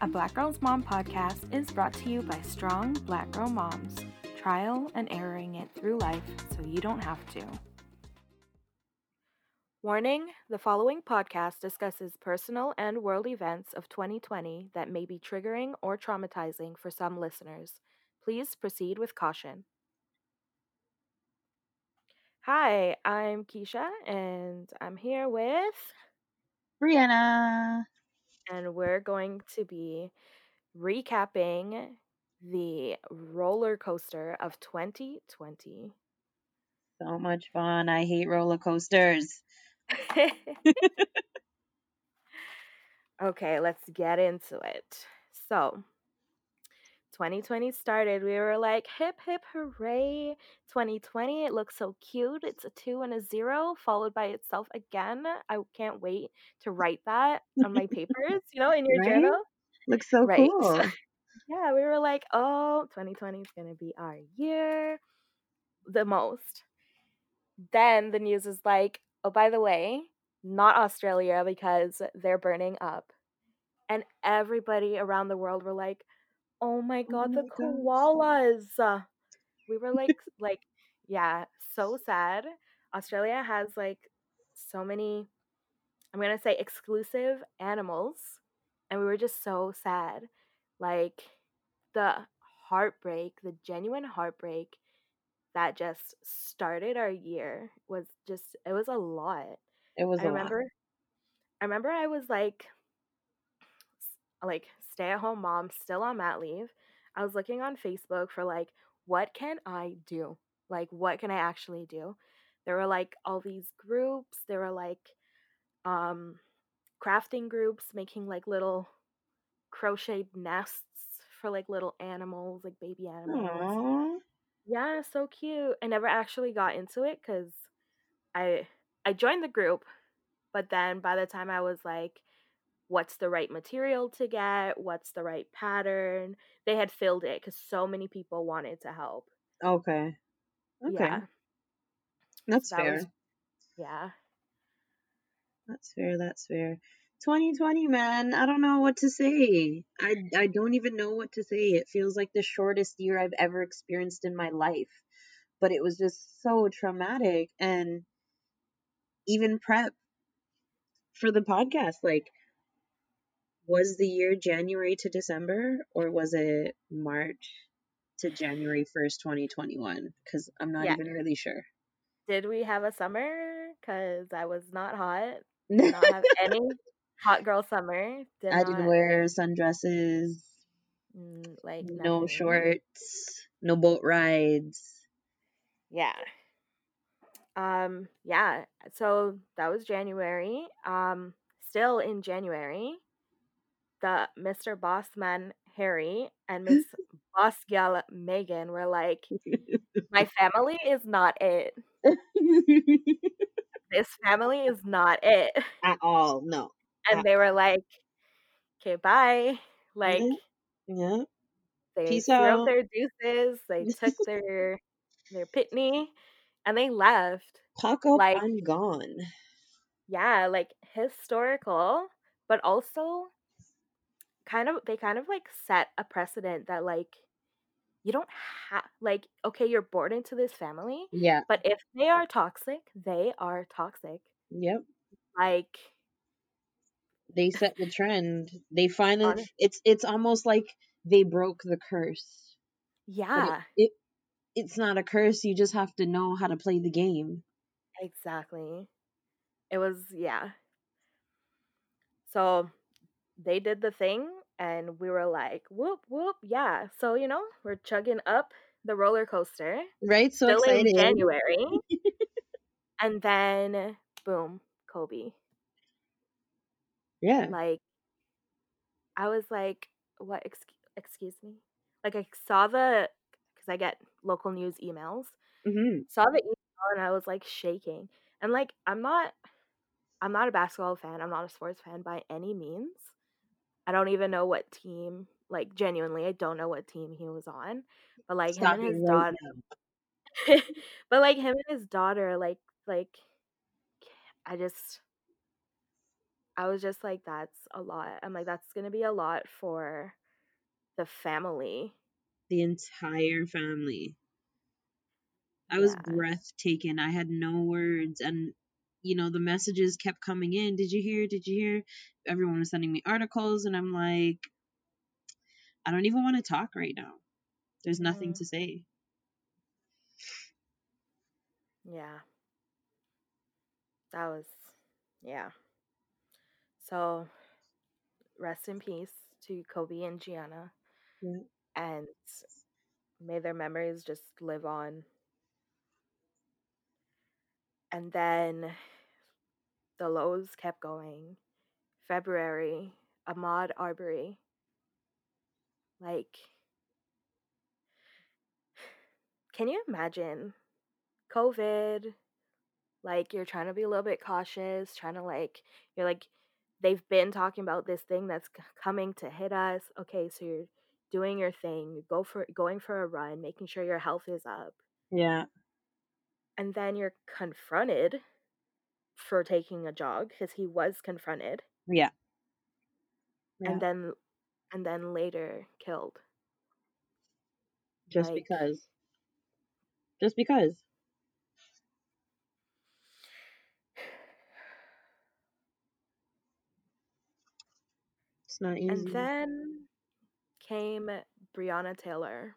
A Black Girls Mom podcast is brought to you by strong black girl moms, trial and erroring it through life so you don't have to. Warning the following podcast discusses personal and world events of 2020 that may be triggering or traumatizing for some listeners. Please proceed with caution. Hi, I'm Keisha, and I'm here with, Brianna. And we're going to be recapping the roller coaster of 2020. So much fun. I hate roller coasters. okay, let's get into it. So, 2020 started. We were like, hip, hip, hooray. 2020, it looks so cute. It's a two and a zero, followed by itself again. I can't wait to write that on my papers, you know, in your Right? journal. Looks so Right. cool. Yeah, we were like, oh, 2020 is going to be our year the most. Then the news is like, oh, by the way, not Australia because they're burning up. And everybody around the world were like, oh my Oh god, the my God. koalas. Uh, We were like, like, yeah, so sad. Australia has like so many, I'm going to say exclusive animals. And we were just so sad. Like, the heartbreak, the genuine heartbreak that just started our year was just, it was a lot. It was I a lot. remember, I remember I was like, like stay at home mom, still on mat leave. I was looking on Facebook for like, what can I do? Like, what can I actually do? There were like all these groups. There were like, um, crafting groups making like little crocheted nests for like little animals, like baby animals. Aww. Yeah, so cute. I never actually got into it because I I joined the group, but then by the time I was like, what's the right material to get? What's the right pattern? They had filled it because so many people wanted to help. Okay. Okay. Yeah, That's that fair. was yeah. That's fair. That's fair. 2020, man. I don't know what to say. I I don't even know what to say. It feels like the shortest year I've ever experienced in my life. But it was just so traumatic and even prep for the podcast like was the year January to December or was it March to January 1st, 2021? Cuz I'm not Yeah. even really sure. Did we have a summer? Because I was not hot. Did not have any hot girl summer. Did I didn't wear sundresses, mm, like no nothing. shorts, no boat rides. Yeah. Um, yeah. So that was January. Um, still in January, the Mr. Bossman Harry and Miss Boss Gal Meghan were like, My family is not it. This family is not it. At all, no. And At they were like, Okay, bye. Like Yeah. they Peace threw out. their deuces, they took their their pitney and they left. Pack up Like and gone. yeah, like historical, but also kind of they kind of like set a precedent that like you don't have like okay, you're born into this family, Yeah. but if they are toxic, they are toxic. Yep. Like They set the trend. They finally it's it's almost like they broke the curse. But it, yeah, it it's not a curse, you just have to know how to play the game. exactly. It was yeah. So they did the thing and we were like, whoop whoop, yeah. So, you know, we're chugging up the roller coaster. Right? So still in. January. and then boom, Kobe. Yeah. Like I was like, what excuse, excuse me? Like I saw the cuz I get local news emails. hmm Saw the email and I was like shaking. And like I'm not I'm not a basketball fan. I'm not a sports fan by any means. I don't even know what team like genuinely I don't know what team he was on. But like him and his daughter but like him and his daughter like like I just I was just like, that's a lot. I'm like, that's gonna be a lot for the family. The entire family. I was Yeah. breathtaking. I had no words. And, you know, the messages kept coming in. Did you hear? Did you hear? Everyone was sending me articles. And I'm like, I don't even want to talk right now. There's nothing Mm, to say. yeah. That was, yeah. So, rest in peace to Kobe and Gianna. Yeah. And may their memories just live on. And then the lows kept going. February, Ahmaud Arbery. Like, can you imagine COVID? Like, you're trying to be a little bit cautious, trying to, like, you're like, they've been talking about this thing that's coming to hit us. Okay, so you're doing your thing, you go for going for a run, making sure your health is up. Yeah. And then you're confronted for taking a jog because he was confronted Yeah. Yeah. and then and then later killed. Just Like because. Just because. It's not easy. and then came Breonna Taylor.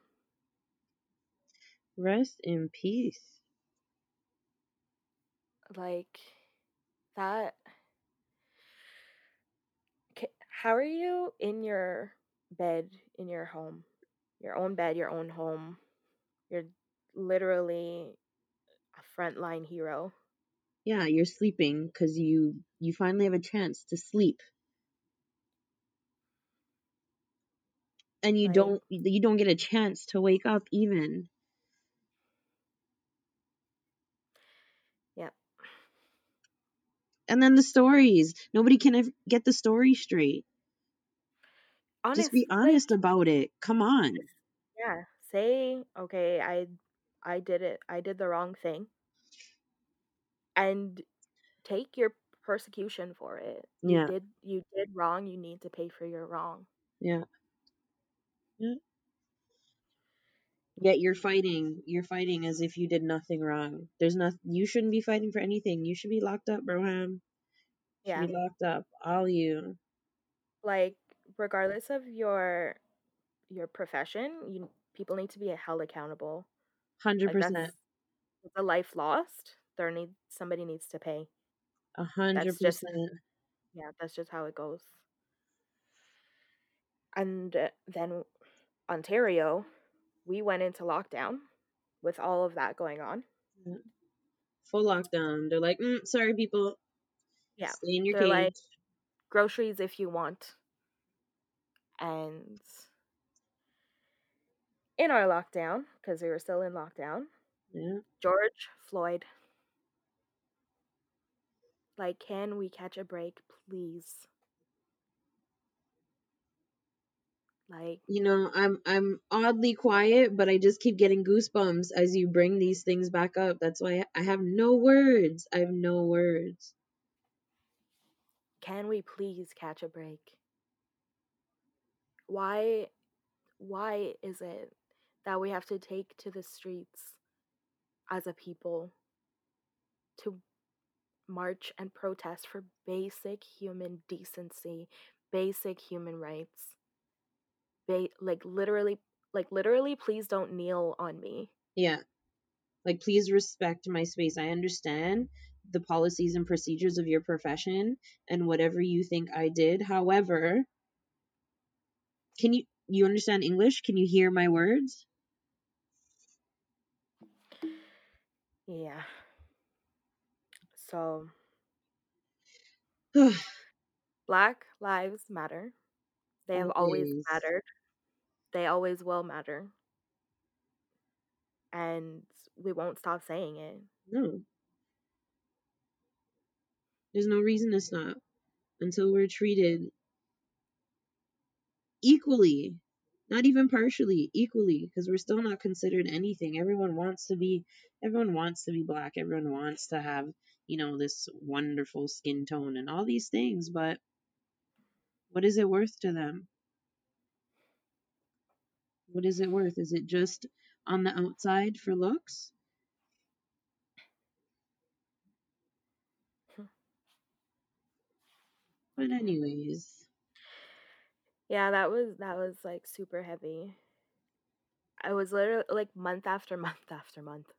Rest in peace. Like that K- how are you in your bed in your home your own bed your own home you're literally a frontline hero Yeah, you're sleeping because you you finally have a chance to sleep. And you Like- don't you don't get a chance to wake up even. And then the stories. Nobody can ever get the story straight. honest Just be like, honest about it. Come on. yeah say okay i i did it i did the wrong thing and take your persecution for it you Yeah. did you did wrong you need to pay for your wrong Yeah. Yeah. Yet you're fighting. You're fighting as if you did nothing wrong. There's nothing. You shouldn't be fighting for anything. You should be locked up, Broham. Should yeah be locked up. All you. like regardless of your your profession you people need to be held accountable Hundred like percent. it's a life lost there need somebody needs to pay A hundred percent. yeah that's just how it goes and uh, then ontario we went into lockdown with all of that going on Full lockdown. They're like, mm, sorry, people. Yeah, Stay in your they're cage. like- groceries if you want and in our lockdown because we were still in lockdown yeah. george floyd like can we catch a break please like You know, I'm I'm oddly quiet, but I just keep getting goosebumps as you bring these things back up. That's why I have no words. I have no words. can we please catch a break why why is it that we have to take to the streets as a people to march and protest for basic human decency basic human rights ba- like literally like literally please don't kneel on me Yeah. Like please respect my space. I understand the policies and procedures of your profession and whatever you think I did. However, can you you understand English? Can you hear my words? yeah so black lives matter they have always Always. mattered they always will matter and we won't stop saying it no. There's no reason to stop until we're treated equally, not even partially, equally, because we're still not considered anything. Everyone wants to be, everyone wants to be black. Everyone wants to have, you know, this wonderful skin tone and all these things, but what is it worth to them? What is it worth? Is it just on the outside for looks? Hmm. But anyways, Yeah, that was that was like super heavy. I was literally like month after month after month.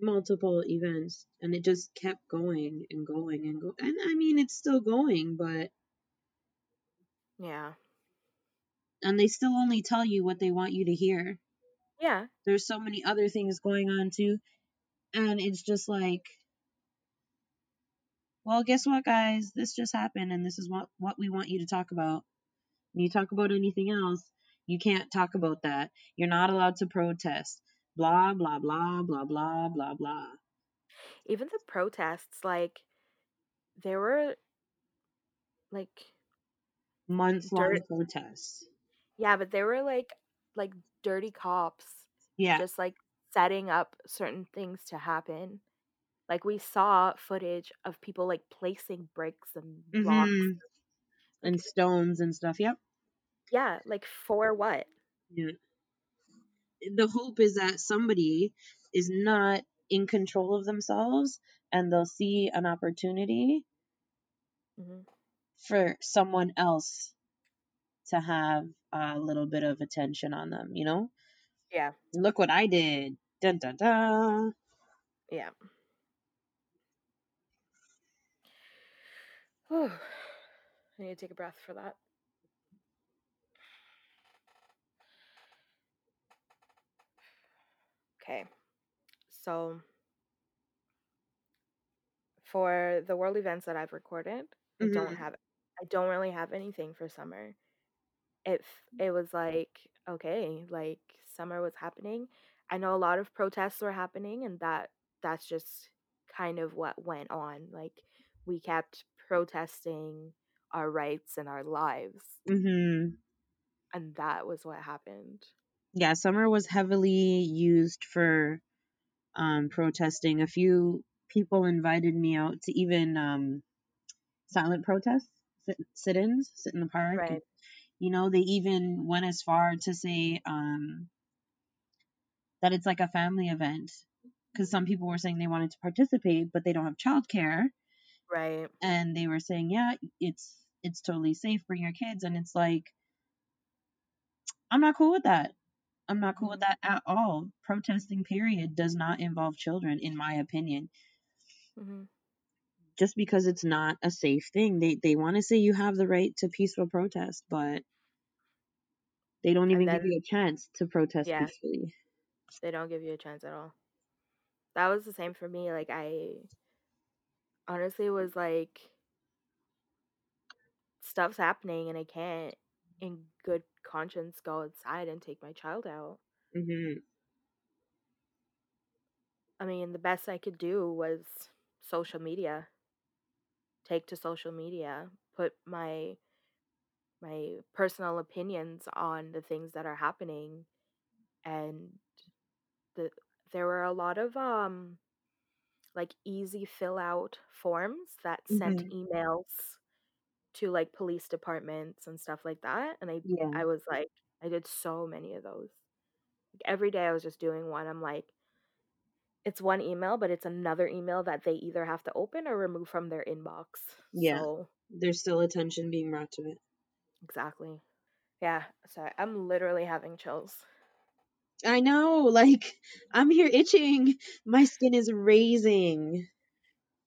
multiple events and it just kept going and going and go and I mean it's still going, but Yeah. And they still only tell you what they want you to hear. Yeah. There's so many other things going on too. And it's just like well, guess what guys? This just happened and this is what what we want you to talk about. When you talk about anything else, you can't talk about that. You're not allowed to protest. Blah blah blah blah blah blah blah. Even the protests, like there were like Months long protests. Yeah, but they were like like dirty cops Yeah. just like setting up certain things to happen. Like we saw footage of people like placing bricks and blocks. Mhm. And stones and stuff. Yep. Yeah, like for what? Yeah. The hope is that somebody is not in control of themselves and they'll see an opportunity hmm for someone else to have a little bit of attention on them, you know? Yeah. Look what I did. Dun dun dun. Yeah. Whew. I need to take a breath for that. Okay. So for the world events that I've recorded, I don't Mhm. have I don't really have anything for summer. It it was like okay, like summer was happening. I know a lot of protests were happening and that that's just kind of what went on. Like we kept protesting our rights and our lives Mhm. and that was what happened. Yeah, summer was heavily used for um protesting. A few people invited me out to even um silent protests, sit, sit-ins, sit in the park. Right. You know, they even went as far to say um, that it's like a family event because some people were saying they wanted to participate, but they don't have childcare, Right. and they were saying, yeah, it's it's totally safe, bring your kids, and it's like, I'm not cool with that. I'm not cool with that at all. Protesting, period, does not involve children, in my opinion. hmm Just because it's not a safe thing, they they want to say you have the right to peaceful protest, but they don't even give you a chance to protest yeah, peacefully. they don't give you a chance at all. That was the same for me. Like I honestly was like stuff's happening and I can't in good conscience go outside and take my child out. hmm I mean, the best I could do was social media. Take to social media, put my my personal opinions on the things that are happening and the there were a lot of um like easy fill out forms that sent hmm emails to like police departments and stuff like that and I Yeah. I was like I did so many of those. Like every day I was just doing one. I'm like it's one email but it's another email that they either have to open or remove from their inbox. Yeah. So, There's still attention being brought to it. exactly. Yeah, sorry. I'm literally having chills. I know, like I'm here itching. My skin is raising.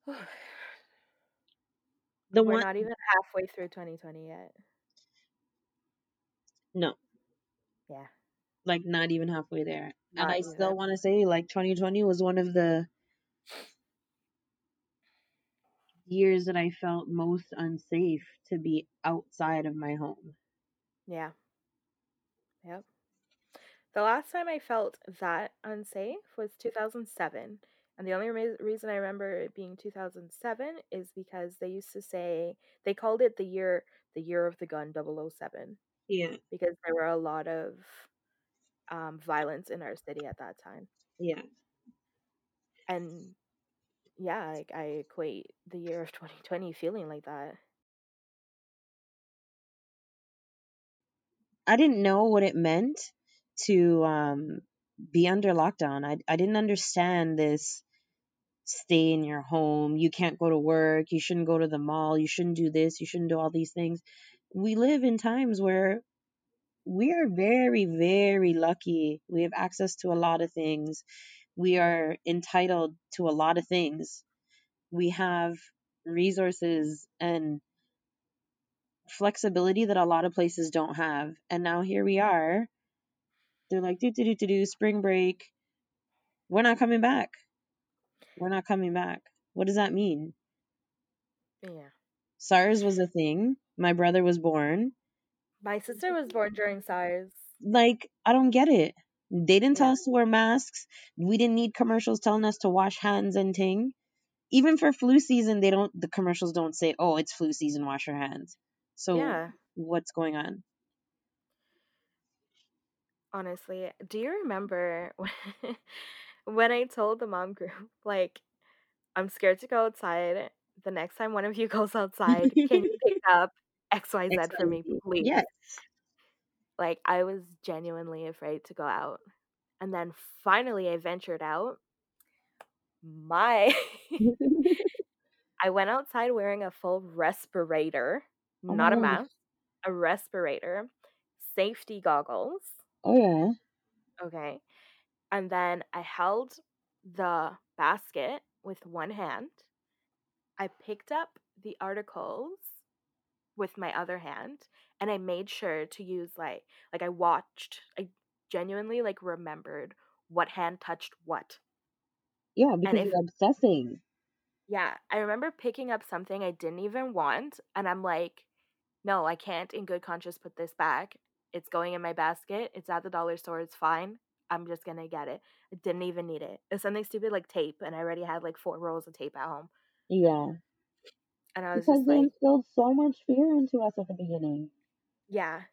The We're one not even halfway through 2020 yet. no, Yeah, like not even halfway there. And I still want to say like 2020 was one of the years that I felt most unsafe to be outside of my home. Yeah. Yep. The last time I felt that unsafe was 2007. And the only re- reason I remember it being 2007 is because they used to say they called it the year the year of the gun 007 Yeah, because there were a lot of um, violence in our city at that time. yeah. And yeah, like I equate the year of 2020 feeling like that. I didn't know what it meant to um, be under lockdown. I I didn't understand this stay in your home, you can't go to work, you shouldn't go to the mall, you shouldn't do this, you shouldn't do all these things. We live in times where we are very very lucky. We have access to a lot of things. We are entitled to a lot of things. We have resources and flexibility that a lot of places don't have. And now here we are. They're like, do, do, do, do, do, spring break. We're not coming back. We're not coming back. What does that mean? Yeah. SARS was a thing. My brother was born. My sister was born during SARS. Like, I don't get it. They didn't tell Yeah. us to wear masks. We didn't need commercials telling us to wash hands and ting. Even for flu season, they don't the commercials don't say, "Oh, it's flu season, wash your hands." So, Yeah. what's going on? Honestly, do you remember when I told the mom group, like, I'm scared to go outside. The next time one of you goes outside, can you pick up XYZ for me, please? Yes. Like, I was genuinely afraid to go out. And then finally, I ventured out. My, I went outside wearing a full respirator, Oh not a mask, a respirator, safety goggles. Oh yeah. Okay. And then I held the basket with one hand. I picked up the articles with my other hand and I made sure to use like like I watched I genuinely like remembered what hand touched what. Yeah, And because if you're obsessing. yeah, I remember picking up something I didn't even want and I'm like, "No, I can't in good conscience put this back. It's going in my basket. It's at the dollar store. It's fine. I'm just going to get it." I didn't even need it. It's something stupid like tape and I already had like four rolls of tape at home. Yeah. And I was Because just they like, instilled so much fear into us at the beginning. "Yeah.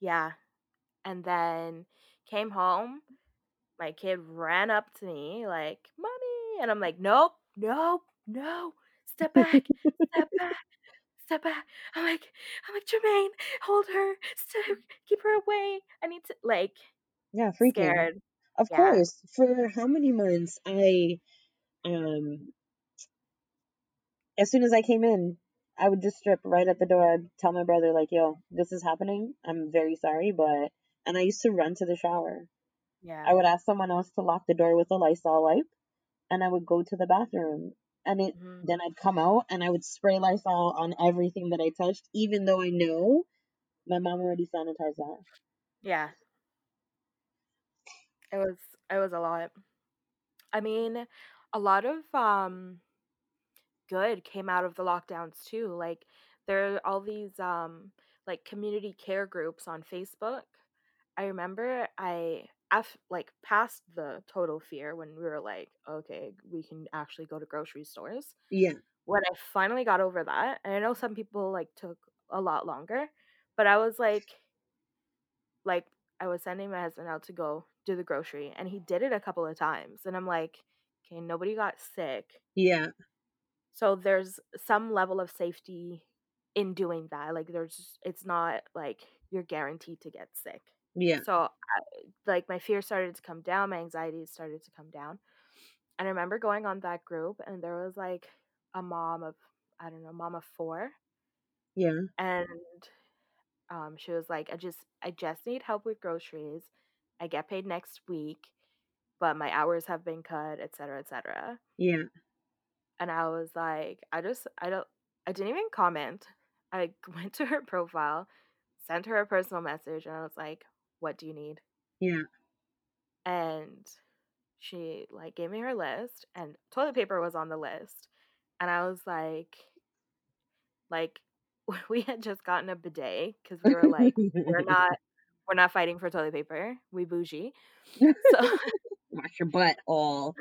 Yeah." And then came home. My kid ran up to me like, "Mommy." And I'm like, "Nope. Nope. No. Step back. Step back. Step back." I'm like I'm like, "Jermaine, hold her. Step, keep her away. I need to like Yeah, freaking. scared." Of Yeah. course. For how many months I um as soon as I came in, I would just strip right at the door. I'd tell my brother like, "Yo, this is happening. I'm very sorry, but." And I used to run to the shower. Yeah. I would ask someone else to lock the door with a Lysol wipe, and I would go to the bathroom. And it Mhm. then I'd come out and I would spray Lysol on everything that I touched, even though I know my mom already sanitized that. Yeah. It was it was a lot. I mean, a lot of um good came out of the lockdowns too. Like there are all these um like community care groups on Facebook. I remember I af- like past the total fear when we were like, okay, we can actually go to grocery stores. Yeah. When I finally got over that, and I know some people like took a lot longer, but I was like like I was sending my husband out to go do the grocery and he did it a couple of times and I'm like, okay, nobody got sick. Yeah. So there's some level of safety in doing that. Like there's it's not like you're guaranteed to get sick. Yeah. So I, like my fear started to come down, my anxiety started to come down. And I remember going on that group and there was like a mom of I don't know, mom of 4 Yeah. and um she was like I just I just need help with groceries. I get paid next week, but my hours have been cut, etc., etc. Yeah. And I was like, I just, I don't, I didn't even comment. I went to her profile, sent her a personal message, and I was like, what do you need? Yeah. And she like gave me her list, and toilet paper was on the list. And I was like, like, we had just gotten a bidet because we were like, we're not, we're not fighting for toilet paper. We bougie. So Wash your butt all.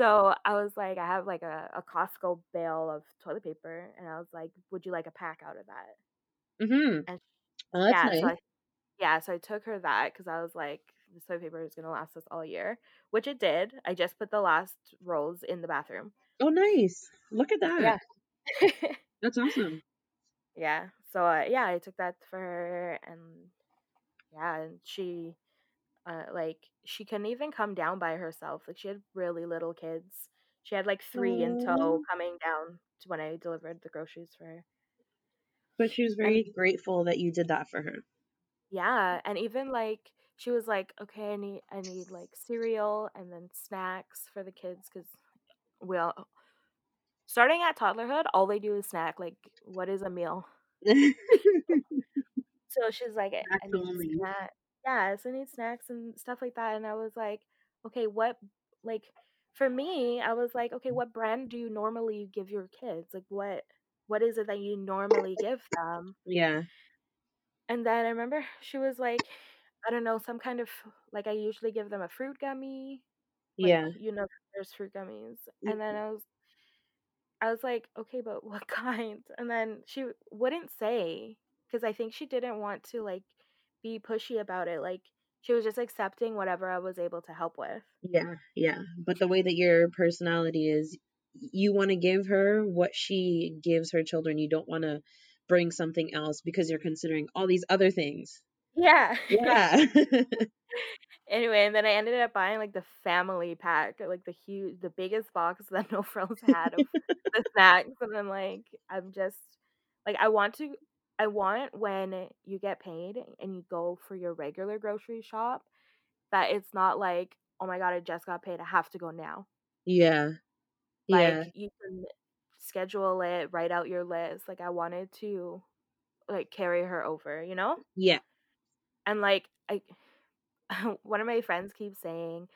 So I was like, I have like a, a Costco bale of toilet paper, and I was like, would you like a pack out of that? Mm-hmm. And Oh, that's yeah, nice. so I, yeah, so I took her that because I was like, this toilet paper is gonna last us all year, which it did. I just put the last rolls in the bathroom. Oh, nice. Look at that. Yeah. That's awesome. yeah. So uh, yeah, I took that for her, and yeah, and she, uh, like, she couldn't even come down by herself. Like, she had really little kids. She had like three in tow coming down to when I delivered the groceries for her. But she was very grateful that you did that for her. Yeah, and even like she was like, "Okay, I need I need like cereal and then snacks for the kids because we all starting at toddlerhood, all they do is snack. Like, what is a meal? So she's like, "I, I need Actually. So I need snacks and stuff like that." And I was like, "Okay, what like for me, I was like, okay, mm. what brand do you normally give your kids? Like, what what is it that you normally give them?" Yeah. And then I remember she was like, I don't know, some kind of like I usually give them a fruit gummy, like Yeah. you know, there's fruit gummies. Mm, and then mm. I was I was like, okay, but what kind? And then she wouldn't say because I think she didn't want to like be pushy about it. Like she was just accepting whatever I was able to help with. Yeah, mm. yeah. But the way that your personality is, you want to give her what she gives her children. You don't want to bring something else because you're considering all these other things. Yeah. Yeah. anyway, and then I ended up buying like the family pack, like the huge, the biggest box that No Frills had of the snacks, and I'm like I'm just like I want to, I want when you get paid and you go for your regular grocery shop, that it's not like oh my god I just got paid I have to go now. yeah. Yeah. You can schedule it, write out your list. Like I wanted to like carry her over, you know, Yeah. and like I one of my friends keeps saying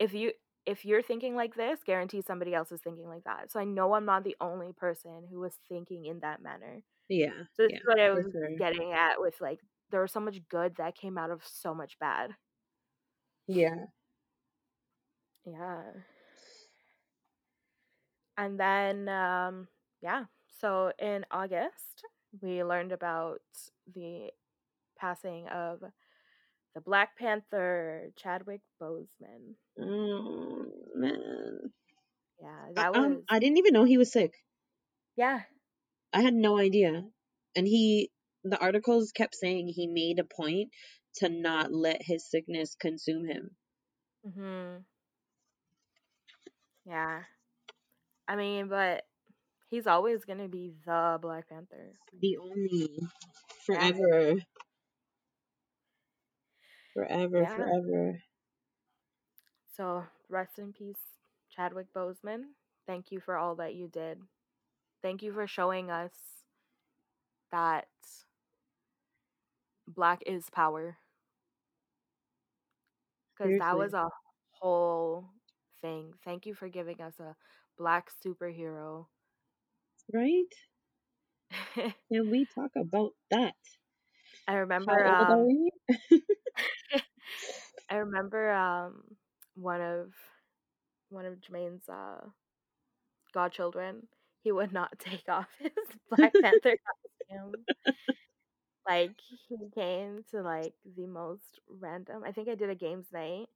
if you if you're thinking like this guarantee somebody else is thinking like that so i know i'm not the only person who was thinking in that manner Yeah. so this Yeah. is what i was sure. getting at with like there was so much good that came out of so much bad Yeah. yeah and then um yeah so in august we learned about the passing of the black panther chadwick boseman Oh man. yeah I, that um, was I didn't even know he was sick. yeah I had no idea. And he, the articles kept saying he made a point to not let his sickness consume him. Mhm. Yeah. I mean, but he's always gonna be the Black Panther. The only Yeah. forever, forever, Yeah. forever. So rest in peace, Chadwick Boseman. Thank you for all that you did. Thank you for showing us that black is power. Because that was a whole thing. Thank you for giving us a black superhero. Right? Can we talk about that? I remember um? I remember um one of one of Jermaine's uh godchildren, he would not take off his Black Panther costume. Like he came to like the most random. I think I did a games night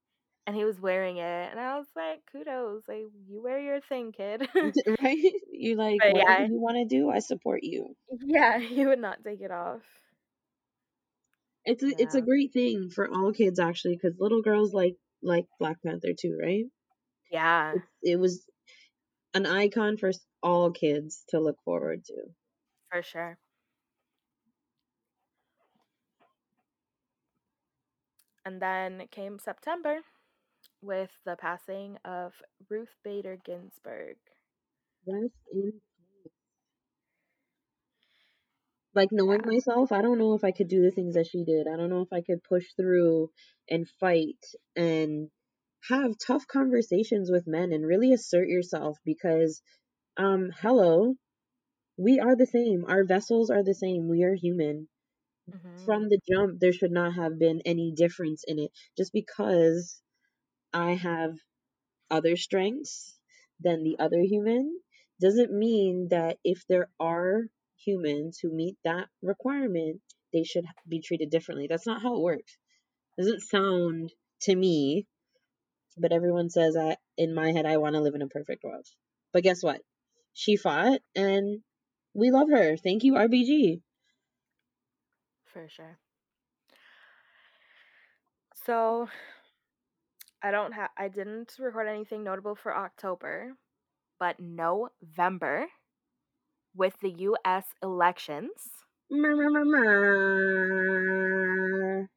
and he was wearing it and I was like, kudos, like you wear your thing, kid. right? You like but whatever yeah, you want to do, I support you. yeah, he would not take it off. It's a it's a great thing for all kids actually, because little girls like like Black Panther too, right? Yeah, It's, it was an icon for all kids to look forward to. for sure. And then came September with the passing of Ruth Bader Ginsburg. Rest in like knowing Yeah. myself, I don't know if I could do the things that she did. I don't know if I could push through and fight and have tough conversations with men and really assert yourself because um hello, we are the same. Our vessels are the same. We are human. hmm From the jump there should not have been any difference in it just because I have other strengths than the other human doesn't mean that if there are humans who meet that requirement, they should be treated differently. That's not how it works. Doesn't sound to me. But everyone says I in my head I want to live in a perfect world. But guess what? She fought and we love her. Thank you, RBG. For sure. So I don't have I didn't record anything notable for October, but November with the US elections.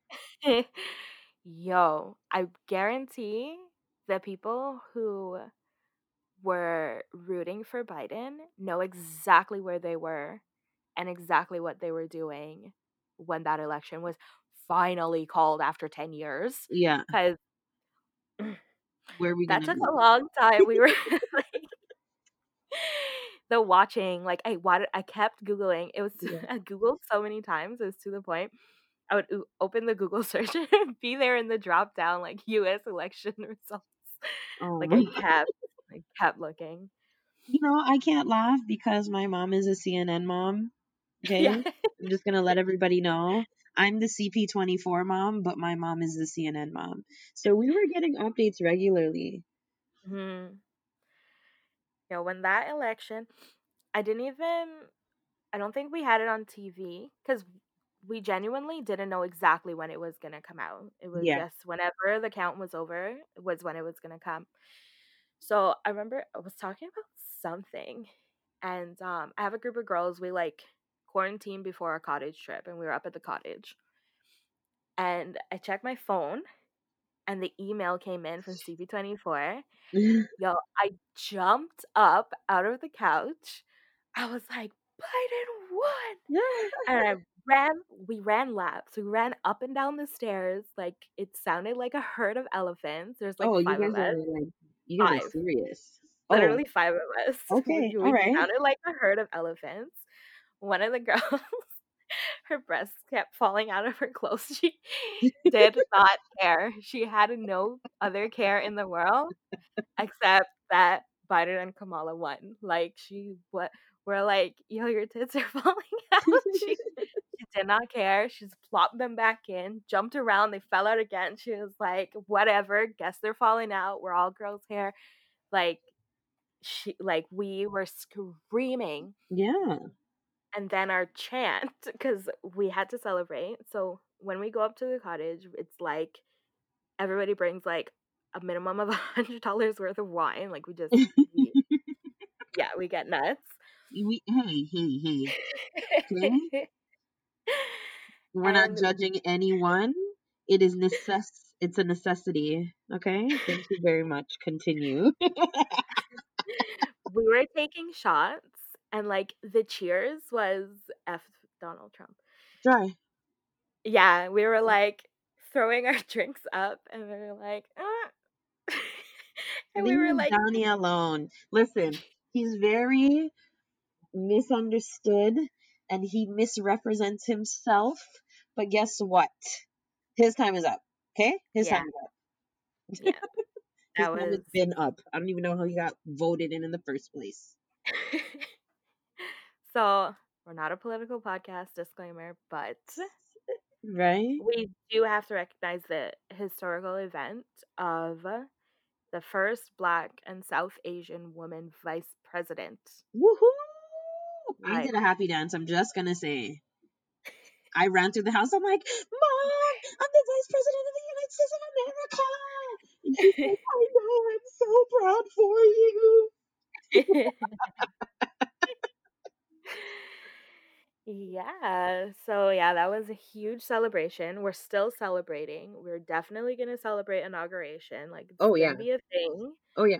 Yo, I guarantee the people who were rooting for Biden know exactly where they were and exactly what they were doing when that election was finally called after 10 years. Yeah. Because Where we that took a long time. We were like the watching, like I what I kept Googling. It was Yeah. I Googled so many times, it was to the point. I would open the Google search and be there in the drop down like US election results. Oh Like I kept I kept looking. You know, I can't laugh because my mom is a CNN mom. Okay? Yeah. I'm just gonna let everybody know. I'm the CP24 mom, but my mom is the CNN mom. So we were getting updates regularly. hmm You know, when that election, I didn't even, I don't think we had it on TV because we genuinely didn't know exactly when it was going to come out. It was Yeah. just whenever the count was over, was when it was going to come. So I remember I was talking about something, and um, I have a group of girls. We like quarantined before our cottage trip, and we were up at the cottage. And I checked my phone, and the email came in from CP24 Yo, I jumped up out of the couch. I was like, Biden won. And I ran, we ran laps. We ran up and down the stairs. Like it sounded like a herd of elephants. There's like oh, you five guys of us. are like you guys are Five. serious. Oh, Literally five of us. Okay, We, we alright. sounded like a herd of elephants. One of the girls, her breasts kept falling out of her clothes. She did not care. She had no other care in the world except that Biden and Kamala won. Like she what we're like, yo, your tits are falling out. she, she did not care. She just plopped them back in, jumped around, they fell out again. She was like, whatever, guess they're falling out. We're all girls here. Like she like we were screaming yeah. and then our chant because we had to celebrate so when we go up to the cottage it's like everybody brings like a minimum of a hundred dollars worth of wine like we just we, yeah we get nuts We, hey, hey, hey. Okay. We're not judging anyone. It is necess. It's a necessity. Okay. Thank you very much. Continue. we were taking shots and like the cheers was f donald trump Dry. yeah we were like throwing our drinks up and we were like "Ah." and we were like Donnie alone. Listen, he's very misunderstood and he misrepresents himself. But guess what? His time is up. Okay? His Yeah. time is up. Yeah. His that time has was been up. I don't even know how he got voted in in the first place. so we're not a political podcast disclaimer but Right? we do have to recognize the historical event of the first black and south asian woman vice president Woohoo! I did a happy dance. I'm just gonna say. I ran through the house. I'm like, Mom, I'm the Vice President of the United States of America. And she's like, I know, I'm so proud for you. yeah so yeah that was a huge celebration we're still celebrating we're definitely going to celebrate inauguration like it's Oh, gonna yeah. be a thing Oh yeah,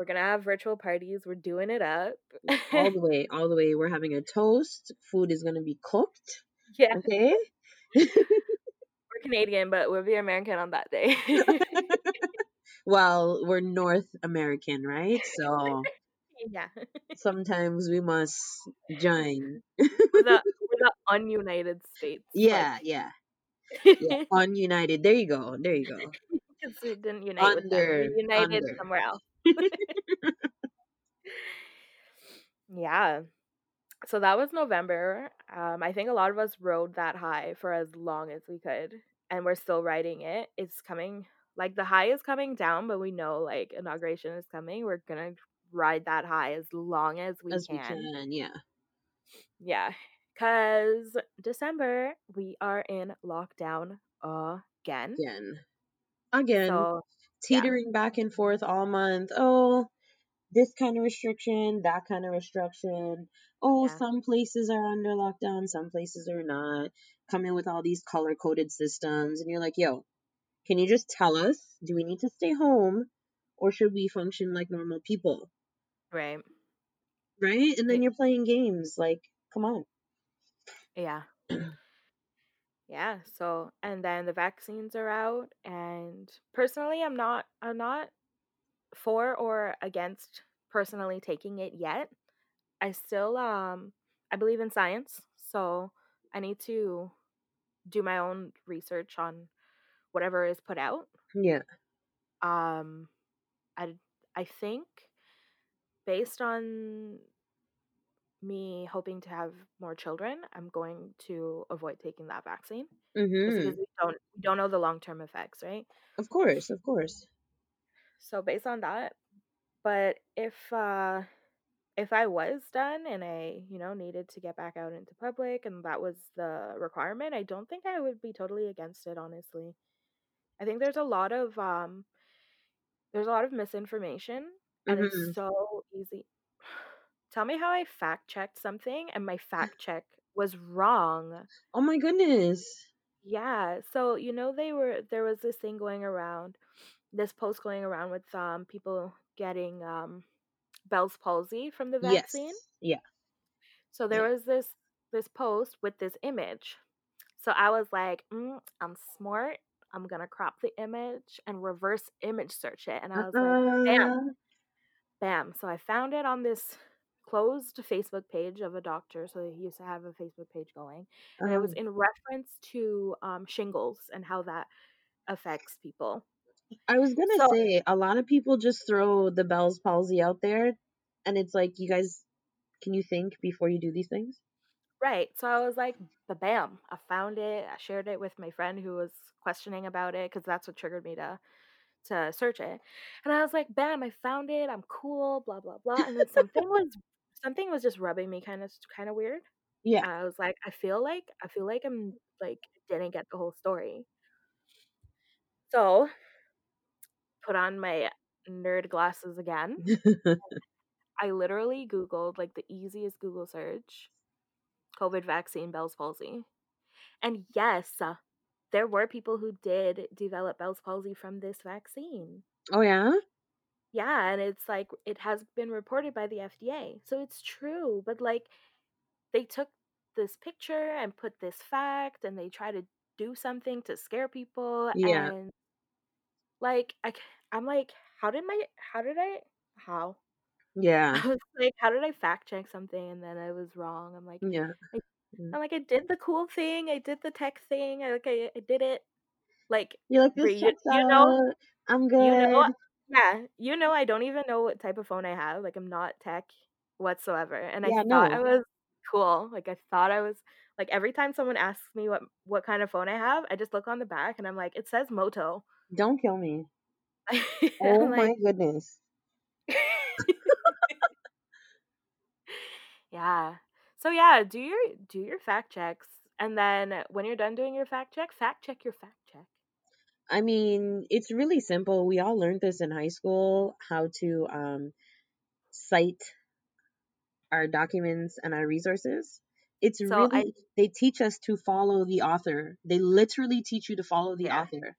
we're gonna have virtual parties we're doing it up all the way, all the way. We're having a toast. Food is gonna be cooked. yeah Okay. we're canadian but we'll be american on that day Well, we're North American, right? So yeah sometimes we must join. we're the, we're the ununited states Yeah, yeah, like- yeah. Ununited. There you go. There you go. because we didn't unite. Under- We united under. somewhere else. Yeah. So that was November. Um, I think a lot of us rode that high for as long as we could, and we're still riding it. It's coming like the high is coming down, but we know like inauguration is coming. We're gonna ride that high as long as we as can. we can. Yeah. Yeah, because December we are in lockdown again. Again. Again. So yeah, Teetering back and forth all month. Oh, this kind of restriction, that kind of restriction. Oh, Yeah. some places are under lockdown, some places are not. Coming with all these color coded systems, and you're like, yo, can you just tell us? Do we need to stay home, or should we function like normal people? right. Right? And then you're playing games. Like, come on. Yeah. yeah, so and then the vaccines are out and personally I'm not I'm not for or against personally taking it yet. I still um I believe in science, so I need to do my own research on whatever is put out. Yeah. Um I I think based on me hoping to have more children, I'm going to avoid taking that vaccine Mm-hmm. because we don't we don't know the long-term effects, right? Of course, of course. So based on that, but if uh if I was done and I, you know, needed to get back out into public and that was the requirement, I don't think I would be totally against it, honestly. I think there's a lot of um there's a lot of misinformation and Mm-hmm. it's so easy. Tell me how I fact checked something and my fact check was wrong. Oh my goodness. Yeah. So, you know, they were there was this thing going around, this post going around with um people getting um Bell's palsy from the Yes. vaccine. Yeah. So there Yeah. was this this post with this image. So I was like, mm, I'm smart. I'm gonna crop the image and reverse image search it. And I was like, bam, Uh, bam. So I found it on this closed Facebook page of a doctor. So he used to have a Facebook page going, and it was um, in reference to um, shingles and how that affects people. I was gonna So say a lot of people just throw the Bell's palsy out there, and it's like, you guys, can you think before you do these things? Right. So I was like, the bam, I found it. I shared it with my friend who was questioning about it because that's what triggered me to to search it. And I was like, bam, I found it. I'm cool, blah blah blah. And then something was something was just rubbing me kind of kind of weird. Yeah. I was like, I feel like I feel like I'm like didn't get the whole story. So put on my nerd glasses again. I literally Googled like the easiest Google search COVID vaccine Bell's palsy. And yes, uh, there were people who did develop Bell's palsy from this vaccine. oh yeah. Yeah, and it's like it has been reported by the FDA. So it's true, but like they took this picture and put this fact and they try to do something to scare people Yeah. and like I'm like how did my how did I how Yeah. I was like how did I fact check something and then I was wrong. I'm like Yeah. I, Mm. I'm like I did the cool thing. I did the tech thing. I like I, I did it. Like You're like, this you, you know. I'm You know, good. Yeah, you know, I don't even know what type of phone I have. Like, I'm not tech whatsoever, and I Yeah, thought I no. was cool. Like, I thought I was like every time someone asks me what what kind of phone I have, I just look on the back and I'm like, it says Moto. Don't kill me. I'm Oh like, my goodness. yeah. So yeah, do your do your fact checks, and then when you're done doing your fact check, fact check your fact check. I mean, it's really simple. We all learned this in high school how to um, cite our documents and our resources. It's So really, I they teach us to follow the author. They literally teach you to follow the yeah, author.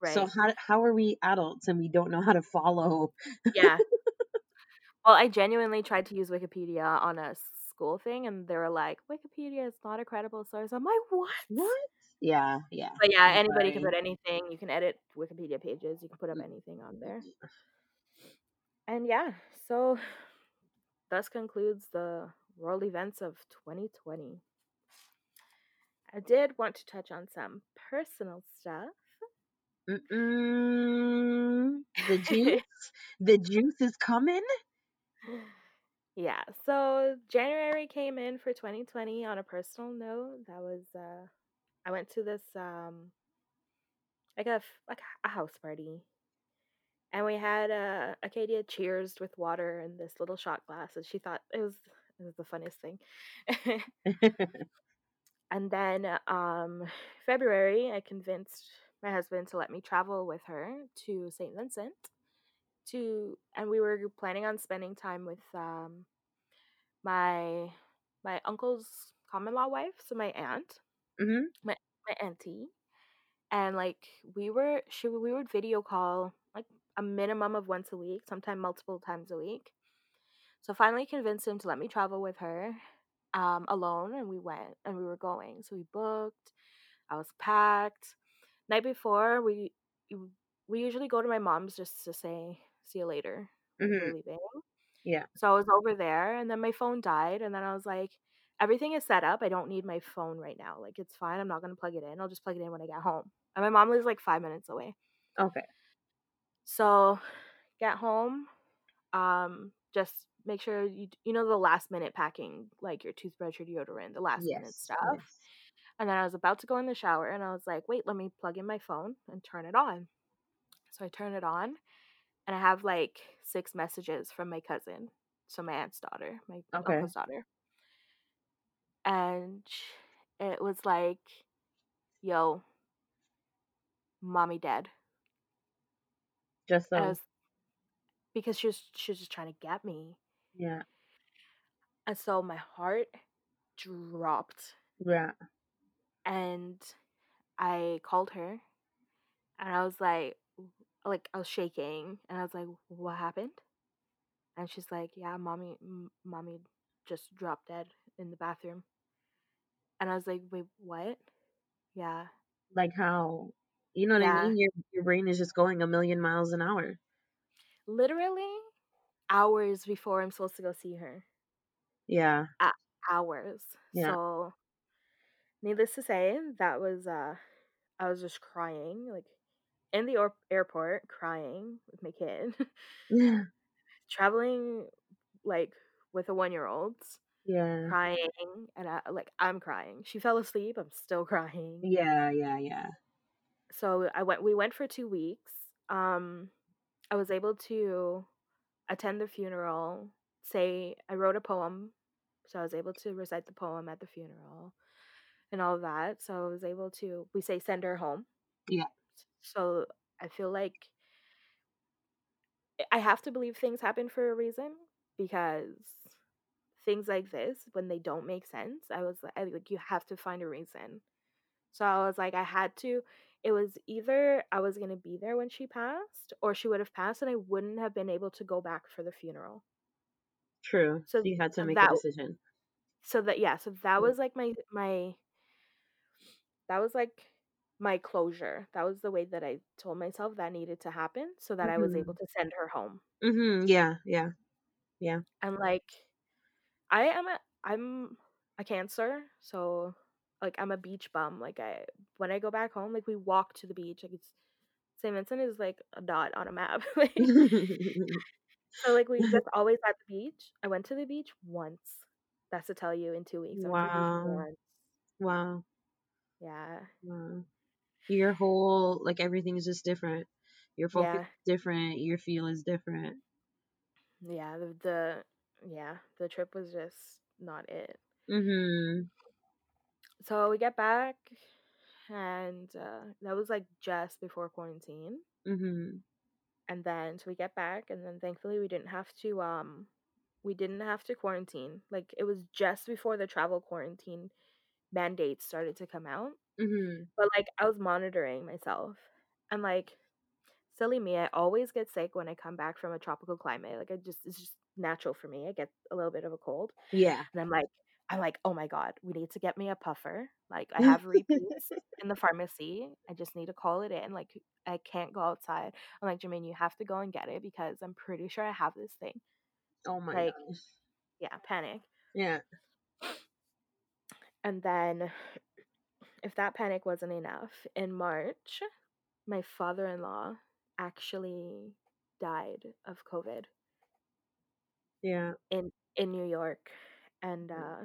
right. So how how are we adults and we don't know how to follow? Yeah. Well, I genuinely tried to use Wikipedia on a school thing, and they were like, "Wikipedia is not a credible source." I'm like, "What?" What? Yeah, yeah. But yeah, anybody can put anything. You can edit Wikipedia pages. You can put up anything on there. And yeah, so thus concludes the world events of 2020. I did want to touch on some personal stuff. Mm-mm. The juice, the juice is coming. yeah, so January came in for 2020 on a personal note. That was uh I went to this um like a like a house party, and we had uh, Acadia cheers with water in this little shot glass, and she thought it was it was the funniest thing. and then um, February, I convinced my husband to let me travel with her to St. Vincent to, and we were planning on spending time with um, my my uncle's common law wife, so my aunt, mhm. my my auntie, and like we were she we would video call like a minimum of once a week, sometimes multiple times a week. So finally convinced him to let me travel with her um alone and we went and we were going. So we booked, I was packed. Night before we we usually go to my mom's just to say see you later. We're Mhm. leaving. Yeah. So I was over there and then my phone died and then I was like everything is set up. I don't need my phone right now. Like it's fine. I'm not going to plug it in. I'll just plug it in when I get home. And my mom lives like 5 minutes away. Okay. So get home um just make sure you you know the last minute packing like your toothbrush your deodorant the last minute stuff Yes. and then i was about to go in the shower and i was like wait let me plug in my phone and turn it on so i turn it on and i have like six messages from my cousin so my aunt's daughter my Okay. uncle's daughter and it was like yo mommy dead Just so. was because she was she was just trying to get me Yeah. and so my heart dropped Yeah. and I called her and I was like like I was shaking and I was like what happened? And she's like, "Yeah, mommy m- mommy just dropped dead in the bathroom." And I was like, "Wait, what?" Yeah. Like how, you know what I mean? Your your brain is just going a million miles an hour. Literally hours before I'm supposed to go see her. Yeah. A- hours. Yeah. So, needless to say, that was uh I was just crying like in the or- airport crying with my kid. Yeah. Traveling like with a 1-year-old Yeah. crying and I like I'm crying. She fell asleep, I'm still crying. Yeah. Yeah. Yeah. So I went we went for 2 weeks. Um I was able to attend the funeral, say I wrote a poem, so I was able to recite the poem at the funeral and all of that. So I was able to we say send her home. Yeah. So I feel like I have to believe things happen for a reason because things like this when they don't make sense, I was I, like you have to find a reason. So I was like I had to it was either I was going to be there when she passed or she would have passed and I wouldn't have been able to go back for the funeral. True. So you had to make a decision. so that yeah, so that was like my my that was like my closure. That was the way that I told myself that needed to happen so that I was able Mhm. to send her home. Mhm. Yeah. Yeah. Yeah. And like I am a I'm a Cancer, so like I'm a beach bum. Like I when I go back home, like we walk to the beach. Like it's St. Vincent is like a dot on a map. like so like we just always at the beach. I went to the beach once. That's to tell you in two weeks. I went to the beach wow. Wow. Yeah. Wow. Your whole like everything's just different. Your focus Yeah. is different. Your feel is different. Yeah. The, the yeah, the trip was just not it. Mhm. So we get back and uh, that was like just before quarantine. Mhm. and then so we get back and then thankfully we didn't have to um we didn't have to quarantine like it was just before the travel quarantine mandates started to come out Mhm. but like i was monitoring myself and like silly me i always get sick when i come back from a tropical climate like i just it's just natural for me i get a little bit of a cold Yeah. and i'm like i'm like oh my god we need to get me a puffer like i have repeats in the pharmacy i just need to call it in like i can't go outside i'm like jermaine you have to go and get it because i'm pretty sure i have this thing oh my like gosh. yeah panic Yeah. and then if that panic wasn't enough in march my father-in-law actually died of covid Yeah. in in new york and uh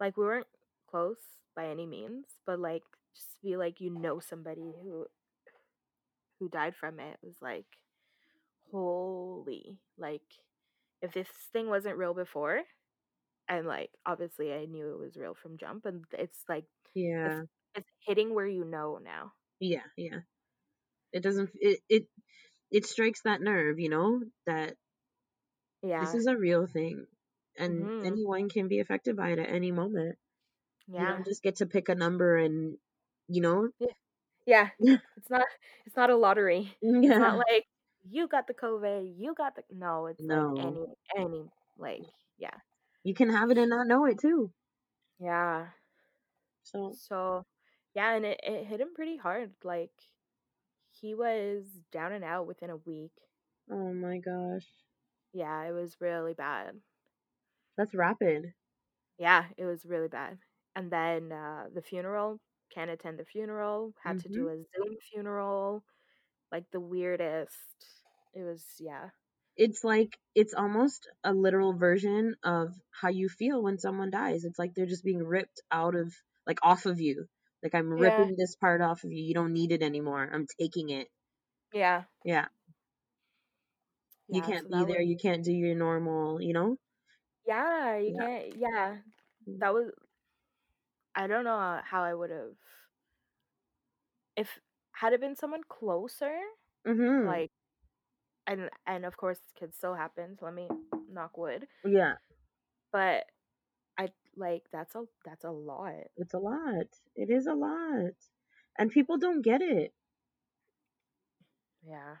like we weren't close by any means but like just be like you know somebody who who died from it was like holy like if this thing wasn't real before and like obviously I knew it was real from jump and it's like Yeah. it's, it's hitting where you know now. Yeah, yeah. It doesn't it it it strikes that nerve, you know, that Yeah. this is a real thing and Mhm. anyone can be affected by it at any moment. Yeah. You yeah. don't just get to pick a number and you know, Yeah. It's not it's not a lottery. It's not like you got the COVID, you got the no, it's No. like any any like yeah. You can have it and not know it too. Yeah. So, So yeah, and it, it hit him pretty hard. Like he was down and out within a week. oh my gosh. Yeah, it was really bad. That's rapid. Yeah, it was really bad. And then uh the funeral, can't attend the funeral, had to do a Zoom funeral, like the weirdest. It was yeah. It's like it's almost a literal version of how you feel when someone dies. It's like they're just being ripped out of like off of you. Like I'm Yeah. ripping this part off of you. You don't need it anymore. I'm taking it. Yeah. Yeah. You can't so be there. was- You can't do your normal, you know? Yeah, you Yeah. can't. Yeah, Mm. that was. I don't know how I would have. If had it been someone closer, Mhm. like, and and of course, it could still happen. So let me knock wood. Yeah. But I like that's a that's a lot. It's a lot. It is a lot. And people don't get it. Yeah.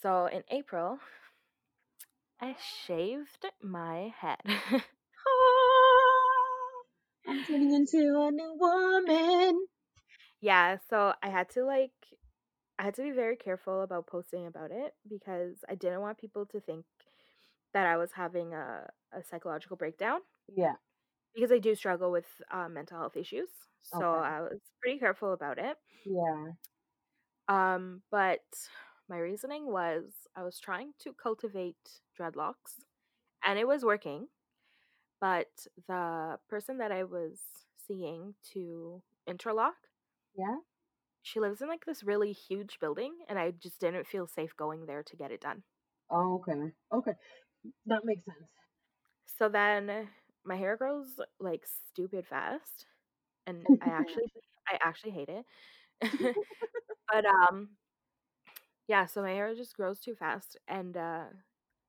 So in April, I shaved my head. I'm turning into a new woman. yeah, so I had to like I had to be very careful about posting about it because I didn't want people to think that I was having a, a psychological breakdown Yeah. because I do struggle with uh, mental health issues. So Okay. I was pretty careful about it. Yeah. Um, but my reasoning was I was trying to cultivate dreadlocks and it was working. But the person that I was seeing to interlock, Yeah. she lives in like this really huge building and I just didn't feel safe going there to get it done. Oh, okay. Okay. That makes sense. So then my hair grows like stupid fast and I actually I actually hate it. but um yeah, so my hair just grows too fast and uh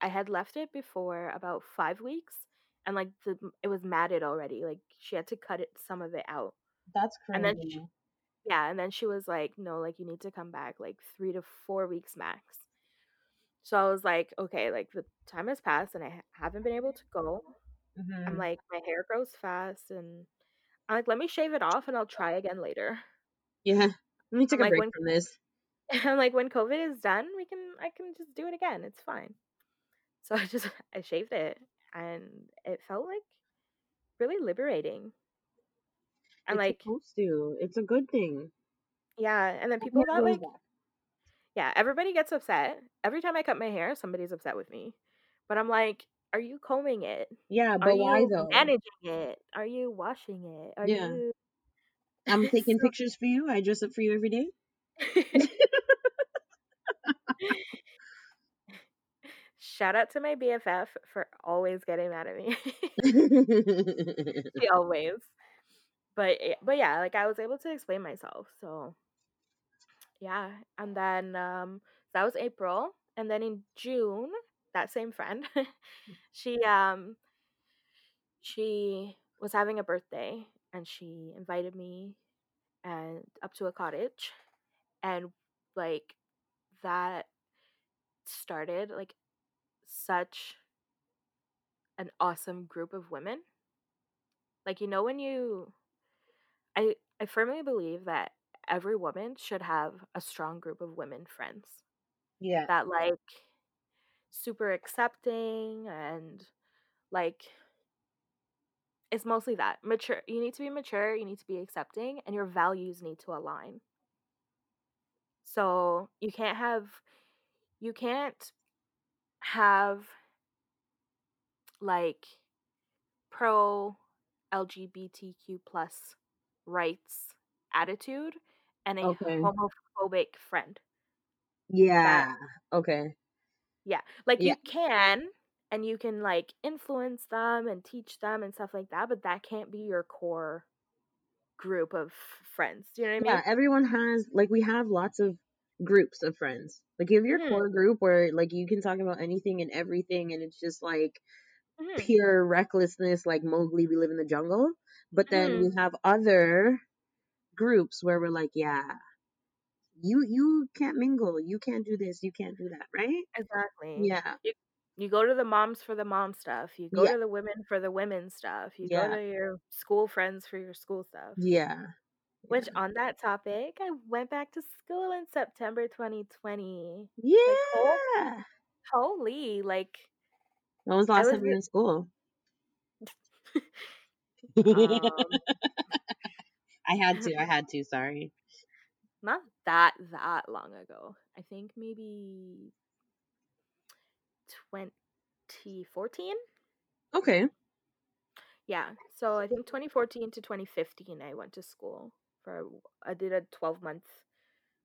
I had left it before about 5 weeks and like the it was matted already. Like she had to cut it some of it out. That's crazy. And then she, yeah, and then she was like, "No, like you need to come back like 3 to 4 weeks max." So I was like, "Okay, like the time has passed and I haven't been able to go. Mhm. I'm like my hair grows fast and I'm like, let me shave it off and I'll try again later. yeah. Let me take a like break when- from this. I'm like, when COVID is done, we can I can just do it again. It's fine. So I just I shaved it and it felt like really liberating. And it's like supposed to. It's a good thing. yeah, and then people got like back. yeah, everybody gets upset. Every time I cut my hair, somebody's upset with me. But I'm like, are you combing it? Yeah, Are but why you though? managing it? Are you washing it? Are Yeah. you I'm taking So- pictures for you. I dress up for you every day. Shout out to my BFF for always getting mad at me. she always. But eh, but yeah, like I was able to explain myself. So yeah, and then um that was April, and then in June, that same friend, she um she was having a birthday and she invited me and up to a cottage and like that started like such an awesome group of women like you know when you i i firmly believe that every woman should have a strong group of women friends yeah. that like super accepting and like it's mostly that mature you need to be mature you need to be accepting and your values need to align so you can't have you can't have like pro lgbtq plus rights attitude and a Okay. homophobic friend. That Yeah. Okay. yeah, like Yeah. you can and you can like influence them and teach them and stuff like that, but that can't be your core group of friends. Do you know what I mean? Yeah, everyone has like we have lots of groups of friends. Like you have your Mhm. core group where like you can talk about anything and everything and it's just like Mhm. pure recklessness like Mowgli we live in the jungle. But then Mhm. we have other groups where we're like, yeah, you you can't mingle, you can't do this, you can't do that, right? Exactly. Yeah. You you go to the moms for the mom stuff. You go Yeah. to the women for the women stuff. You go to your school friends for your school stuff. Yeah. Which Yeah. on that topic, I went back to school in September 2020. Like, hol Yeah. holy, like When was the last time you were in school? um I had to, I had to, sorry. not that that long ago. I think maybe 2014? Okay. Yeah. So I think 2014 to 2015 I went to school for I did a 12 month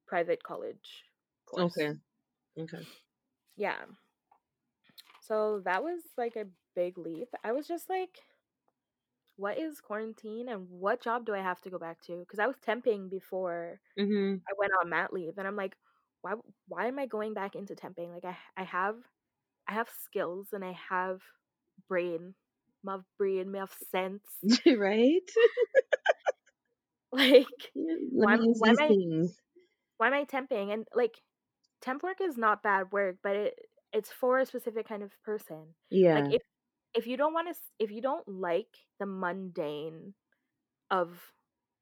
private college course. Okay. Okay. Yeah. So that was like a big leap. I was just like what is quarantine and what job do I have to go back to? Cuz I was temping before Mhm. I went on mat leave and I'm like why why am I going back into temping? Like I I have I have skills and I have brain. My brain, my sense. right? Like why am why am I why am I temping? And like temp work is not bad work, but it it's for a specific kind of person. Like Yeah. if if you don't want to if you don't like the mundane of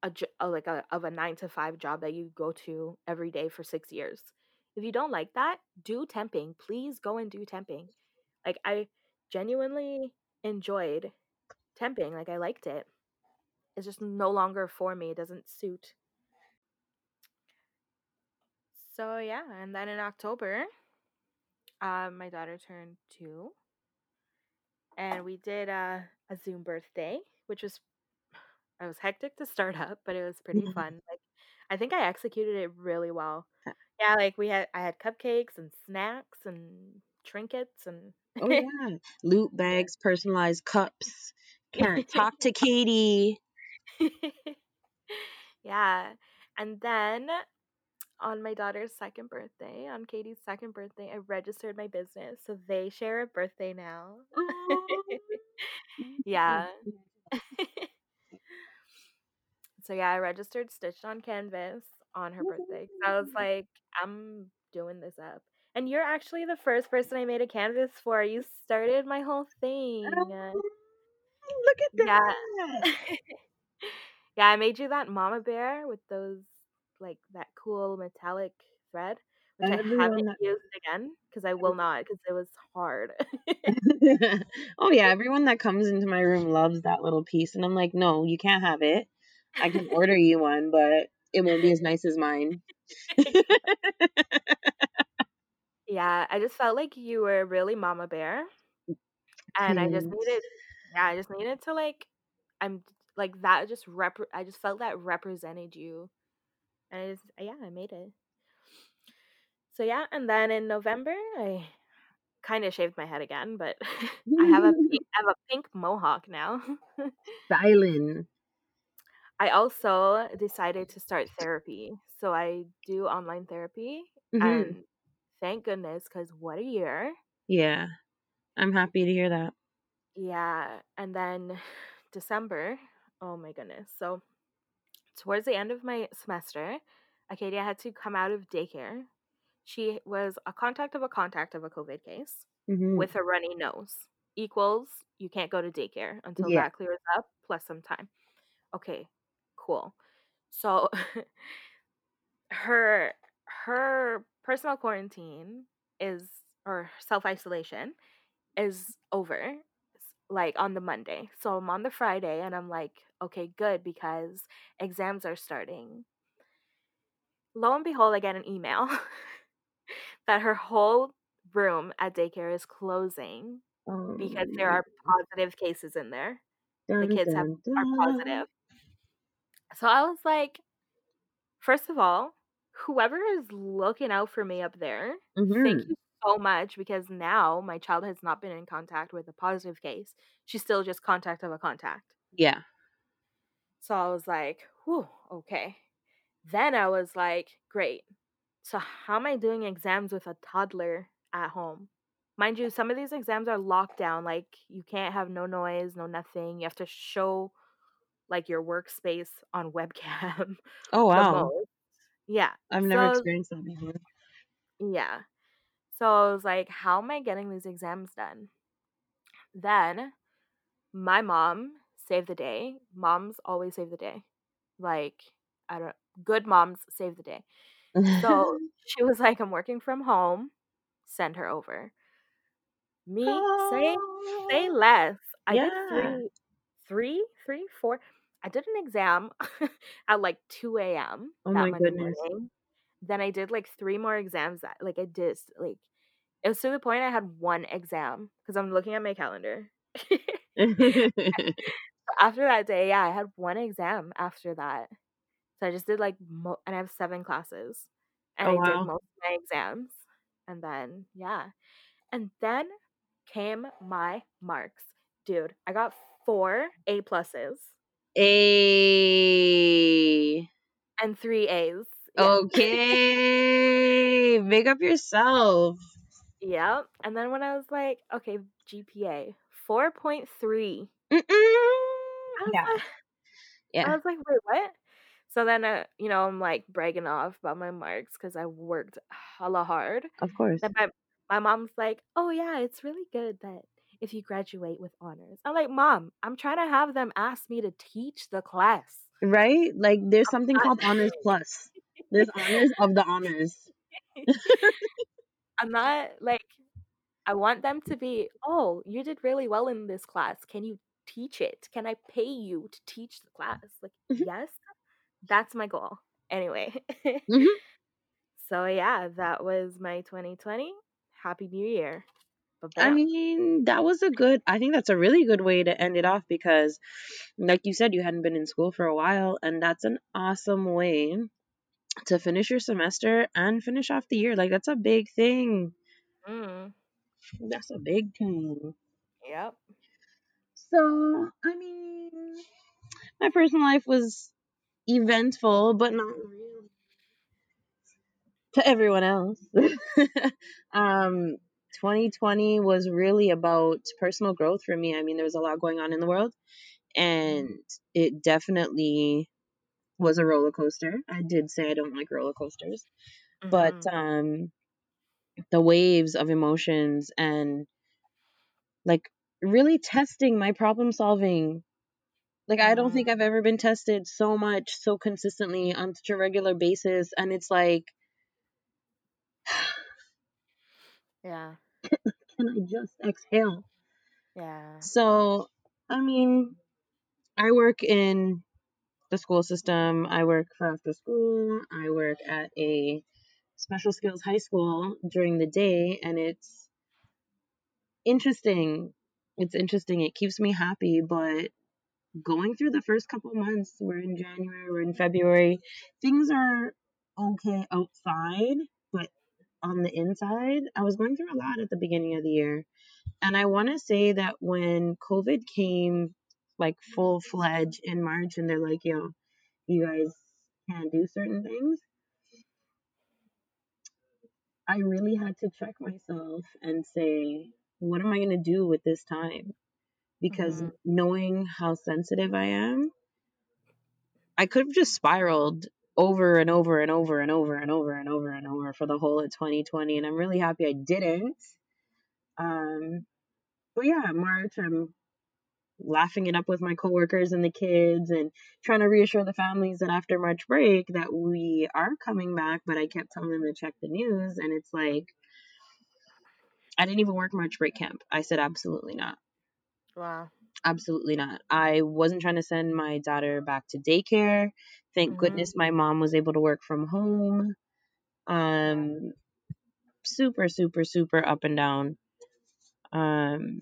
a uh, like a of a 9 to 5 job that you go to every day for 6 years. If you don't like that, do temping. Please go and do temping. Like I genuinely enjoyed temping. Like I liked it. It's just no longer for me. It doesn't suit. So yeah, and then in October, um, my daughter turned two, and we did a, a Zoom birthday, which was it was hectic to start up, but it was pretty fun. Like I think I executed it really well. Yeah, like we had I had cupcakes and snacks and trinkets and Oh yeah. Loot bags, personalized cups. Can't talk to Katie. yeah. And then on my daughter's second birthday, on Katie's second birthday, I registered my business. So they share a birthday now. Yeah. so yeah, I registered Stitched on Canvas on her birthday. I was like, I'm doing this up. And you're actually the first person I made a canvas for. You started my whole thing. Oh, look at Yeah. that. yeah, I made you that mama bear with those like that cool metallic thread, which I haven't used again because I will not because it was hard. oh yeah, everyone that comes into my room loves that little piece, and I'm like, no, you can't have it. I can order you one, but it won't be as nice as mine. yeah, I just felt like you were really mama bear, and I just needed, yeah, I just needed to like, I'm like that. Just rep. I just felt that represented you, and I just yeah, I made it. So yeah, and then in November, I kind of shaved my head again, but I have a pink, I have a pink mohawk now. Styling. I also decided to start therapy. So I do online therapy hmm and thank goodness cuz what a year. Yeah, I'm happy to hear that. Yeah, and then December, oh my goodness. So towards the end of my semester, Acadia had to come out of daycare. She was a contact of a contact of a COVID case hmm with a runny nose. Equals you can't go to daycare until Yeah. that clears up plus some time. Okay, cool. So her her personal quarantine is or self-isolation is over like on the Monday. So I'm on the Friday and I'm like, okay, good because exams are starting. Lo and behold, I get an email that her whole room at daycare is closing Um, because there are positive cases in there. dun, kids have- dun, Are positive. So I was like, First of all, whoever is looking out for me up there, thank Mhm. you so much because now my child has not been in contact with a positive case. She's still just contact of a contact. Yeah. So I was like, "Whew, okay." Then I was like, "Great. So how am I doing exams with a toddler at home?" Mind you, some of these exams are locked down, like, you can't have no noise, no nothing. You have to show, like, your workspace on webcam Oh, wow. Yeah. I've never So experienced that before. yeah. So I was like, "How am I getting these exams done?" Then my mom saved the day. Moms always save the day. Like, I don't good moms save the day. So she was like, "I'm working from home. Send her over." Me, say say Oh, less. I did yeah. 3 3, 3, 4 I did an exam at, like, 2 AM Oh that my Monday goodness. morning. Then I did, like, 3 more exams that like, I did like it was to the point I had 1 exam because I'm looking at my calendar. After that day, yeah, I had 1 exam after that. So I just did, like, mo and I have 7 classes, and Oh, I did wow. most of my exams, and then yeah. And then came my marks. Dude, I got 4 A pluses A. and 3 A's. Yeah. Okay. Make up yourself. Yep. And then when I was like, "Okay, GPA, 4.3." Mm-mm. I was Yeah. like I was like, "Wait, what?" So then, uh, you know, I'm, like, bragging off about my marks because I worked hella hard. Of course. Then my my mom's like, "Oh, yeah, it's really good that if you graduate with honors." I'm like, "Mom, I'm trying to have them ask me to teach the class." Right? Like, there's something called honors plus. There's honors of the honors. I'm not like I want them to be, "Oh, you did really well in this class. Can you teach it? Can I pay you to teach the class?" Like, Mhm. "Yes." That's my goal. Anyway. Mhm. So, yeah, that was my 2020. Happy New Year. I mean, that was a good I think that's a really good way to end it off because, like you said, you hadn't been in school for a while, and that's an awesome way to finish your semester and finish off the year. Like, that's a big thing. Mm. That's a big thing. Yep. So, I mean, my personal life was eventful, but not really to everyone else. um, 2020 was really about personal growth for me. I mean, there was a lot going on in the world, and it definitely was a roller coaster. I did say I don't like roller coasters, but Mhm. um, the waves of emotions and like really testing my problem solving. Like, I don't Mhm. think I've ever been tested so much, so consistently on such a regular basis. And it's like, Yeah. can I just exhale? Yeah. So, I mean, I work in the school system. I work for after school. I work at a special skills high school during the day, and it's interesting. It's interesting. It keeps me happy, but going through the first couple months, we're in January, we're in February, things are okay outside, but on the inside, I was going through a lot at the beginning of the year. And I want to say that when COVID came like full fledged in March and they're like, yo, you guys can't do certain things, I really had to check myself and say, what am I going to do with this time? Because Mhm. knowing how sensitive I am, I could have just spiraled over and over and over and over and over and over and over for the whole of 2020. And I'm really happy I didn't. Um, but yeah, March, I'm laughing it up with my coworkers and the kids and trying to reassure the families that after March break that we are coming back, but I kept telling them to check the news and it's like I didn't even work March break camp. I said absolutely not. Wow. Absolutely not. I wasn't trying to send my daughter back to daycare. Thank Mhm. goodness my mom was able to work from home. Um super super super up and down. Um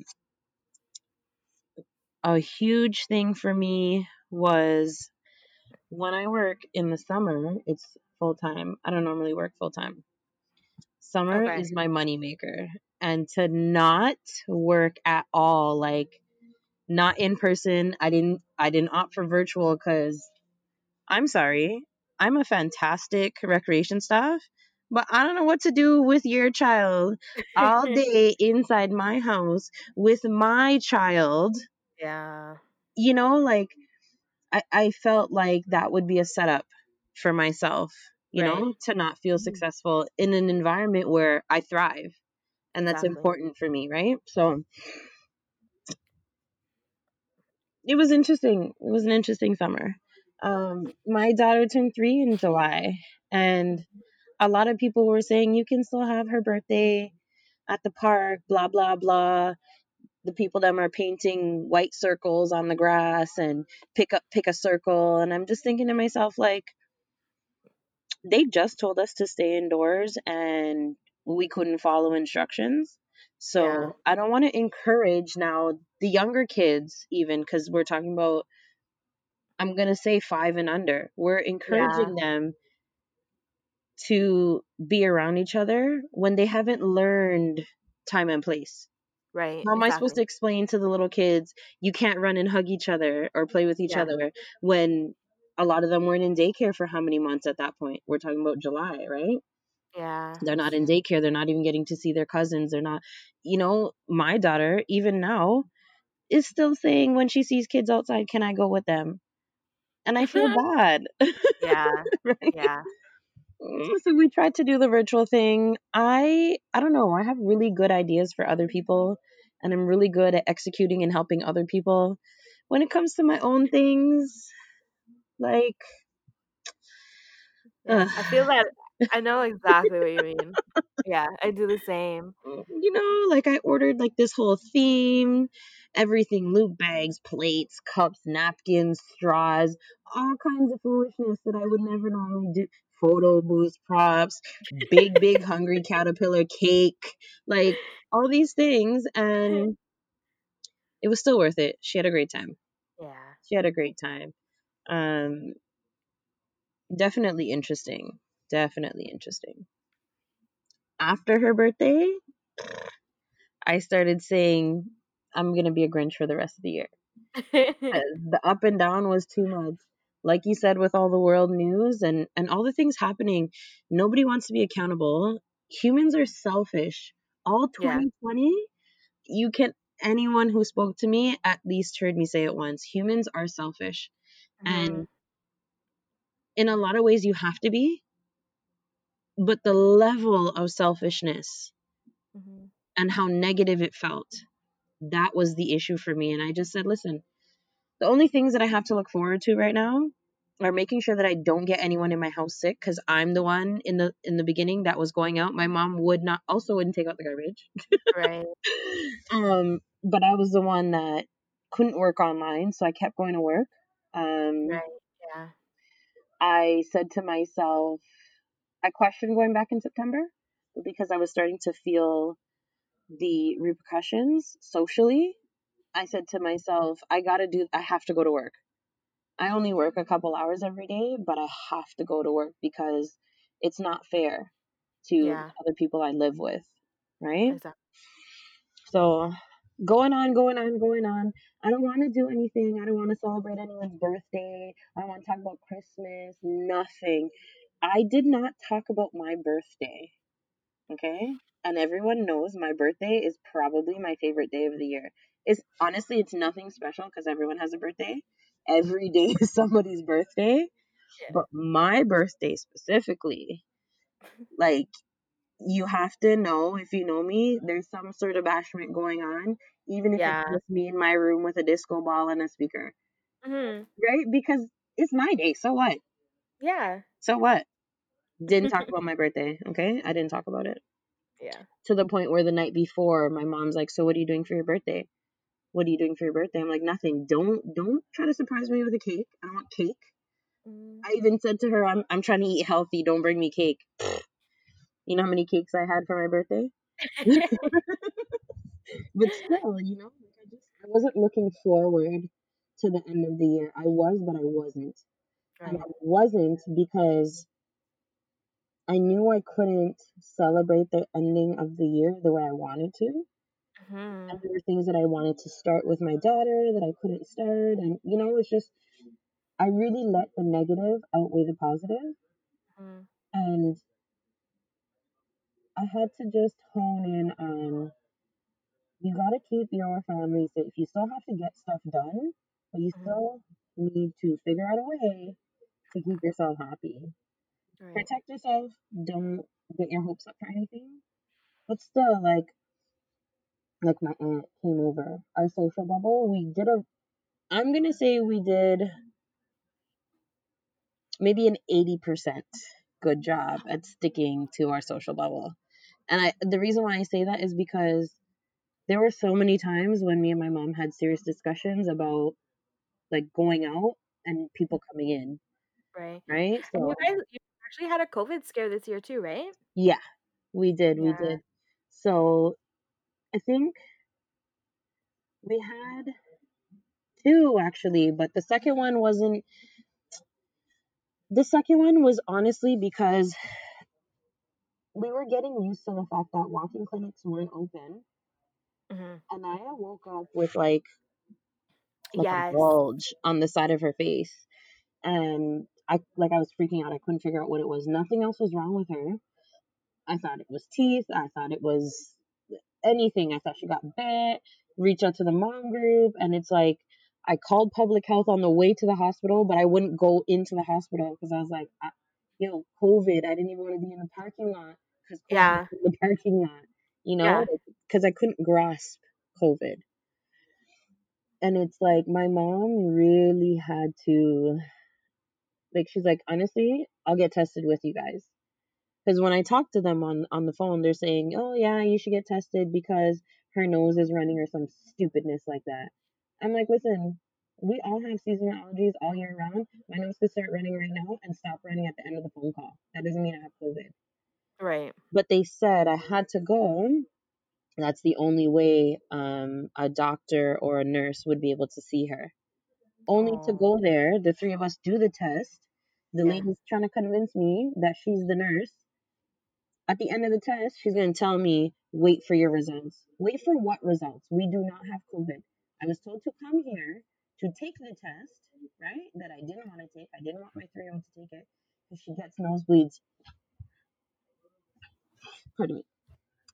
a huge thing for me was when I work in the summer, it's full time. I don't normally work full time. Summer Okay. is my moneymaker. And to not work at all, like not in person, I didn't I didn't opt for virtual because I'm sorry, I'm a fantastic recreation staff, but I don't know what to do with your child all day inside my house with my child. yeah. You know, like I, I felt like that would be a setup for myself, you Right. know, to not feel mm-hmm. successful in an environment where I thrive. And that's Exactly. important for me, right? So it was interesting. It was an interesting summer. Um, my daughter turned three in July, and a lot of people were saying you can still have her birthday at the park, blah blah blah. The people that are painting white circles on the grass and pick up pick a circle, and I'm just thinking to myself like, they just told us to stay indoors and we couldn't follow instructions. So Yeah. I don't want to encourage now the younger kids, even because we're talking about, I'm going to say five and under. We're Yeah. encouraging them to be around each other when they haven't learned time and place. Right. How am I supposed to explain to the little kids you can't run and hug each other or play with each Yeah. other when a lot of them weren't in daycare for how many months at that point? We're talking about July, right? Yeah. they're not in daycare they're not even getting to see their cousins they're not you know my daughter even now is still saying when she sees kids outside can i go with them and i feel bad yeah. right Yeah. so we tried to do the virtual thing i i don't know i have really good ideas for other people and i'm really good at executing and helping other people when it comes to my own things like Yeah. I feel that I know exactly what you mean. Yeah, I do the same. you know, like I ordered like this whole theme, everything loot bags, plates, cups, napkins, straws, all kinds of foolishness that I would never normally do. Photo booth props, big, big hungry caterpillar cake, like all these things. And it was still worth it. She had a great time. Yeah. She had a great time. Um, definitely interesting. Definitely interesting. After her birthday, I started saying I'm gonna be a Grinch for the rest of the year. Uh, the up and down was too much. Like you said, with all the world news and and all the things happening, nobody wants to be accountable. Humans are selfish. All yeah. 2020, you can anyone who spoke to me at least heard me say it once. Humans are selfish, Mhm. and in a lot of ways, you have to be. But the level of selfishness Mhm. and how negative it felt, that was the issue for me. And I just said, listen, the only things that I have to look forward to right now are making sure that I don't get anyone in my house sick because I'm the one in the in the beginning that was going out. My mom would not also wouldn't take out the garbage. Right. um, but I was the one that couldn't work online, so I kept going to work. Um, Right. Yeah. I said to myself, I questioned going back in September because I was starting to feel the repercussions socially. I said to myself, I gotta do, I have to go to work. I only work a couple hours every day, but I have to go to work because it's not fair to Yeah. other people I live with, right? Exactly. So going on, going on, going on. I don't want to do anything. I don't want to celebrate anyone's birthday. I don't want to talk about Christmas, nothing. I did not talk about my birthday, okay? And everyone knows my birthday is probably my favorite day of the year. It's honestly, it's nothing special because everyone has a birthday. Every day is somebody's birthday. Yeah. But my birthday specifically, like you have to know if you know me, there's some sort of bashment going on, even if Yeah. it's just me in my room with a disco ball and a speaker, Mhm. right? Because it's my day. So what? Yeah. So what? Didn't talk about my birthday, okay? I didn't talk about it. Yeah. To the point where the night before, my mom's like, "So what are you doing for your birthday? What are you doing for your birthday?" I'm like, "Nothing. Don't don't try to surprise me with a cake. I don't want cake." Mm. I even said to her, "I'm I'm trying to eat healthy. Don't bring me cake." You know how many cakes I had for my birthday? but still, you know, I just I wasn't looking forward to the end of the year. I was, but I wasn't. And Right. I wasn't because I knew I couldn't celebrate the ending of the year the way I wanted to. hmm And there were things that I wanted to start with my daughter that I couldn't start. And, you know, it's just, I really let the negative outweigh the positive. hmm And I had to just hone in on you got to keep your family safe. You still have to get stuff done, but you hmm still need to figure out a way to keep yourself happy. Right. Protect yourself. Don't get your hopes up for anything. But still, like, like my aunt came over our social bubble. We did a, I'm gonna say we did maybe an 80% good job at sticking to our social bubble. And I, the reason why I say that is because there were so many times when me and my mom had serious discussions about like going out and people coming in, Right. right? And you So guys, you actually had a COVID scare this year too, right? yeah, we did, we did. So I think we had two actually, but the second one wasn't. The second one was honestly because we were getting used to the fact that walk-in clinics weren't open, hmm and I woke up with like like a bulge on the side of her face, and I like I was freaking out. I couldn't figure out what it was. Nothing else was wrong with her. I thought it was teeth. I thought it was anything. I thought she got bit. Reach out to the mom group, and it's like I called public health on the way to the hospital, but I wouldn't go into the hospital because I was like, I, yo, COVID. I didn't even want to be in the parking lot because Yeah. the parking lot. You know, Yeah. because I couldn't grasp COVID. And it's like my mom really had to, like, she's like, honestly, I'll get tested with you guys. Because when I talk to them on on the phone, they're saying, "Oh yeah, you should get tested because her nose is running or some stupidness like that." I'm like, listen, we all have seasonal allergies all year round. My nose could start running right now and stop running at the end of the phone call. That doesn't mean I have COVID. Right. But they said I had to go. That's the only way um, a doctor or a nurse would be able to see her. Only to Oh. go there, the three of us do the test. The Yeah. lady's trying to convince me that she's the nurse. At the end of the test, she's going to tell me, wait for your results. Wait for what results? We do not have COVID. I was told to come here to take the test, right? That I didn't want to take. I didn't want my three year old to take it because she gets nosebleeds. Pardon me.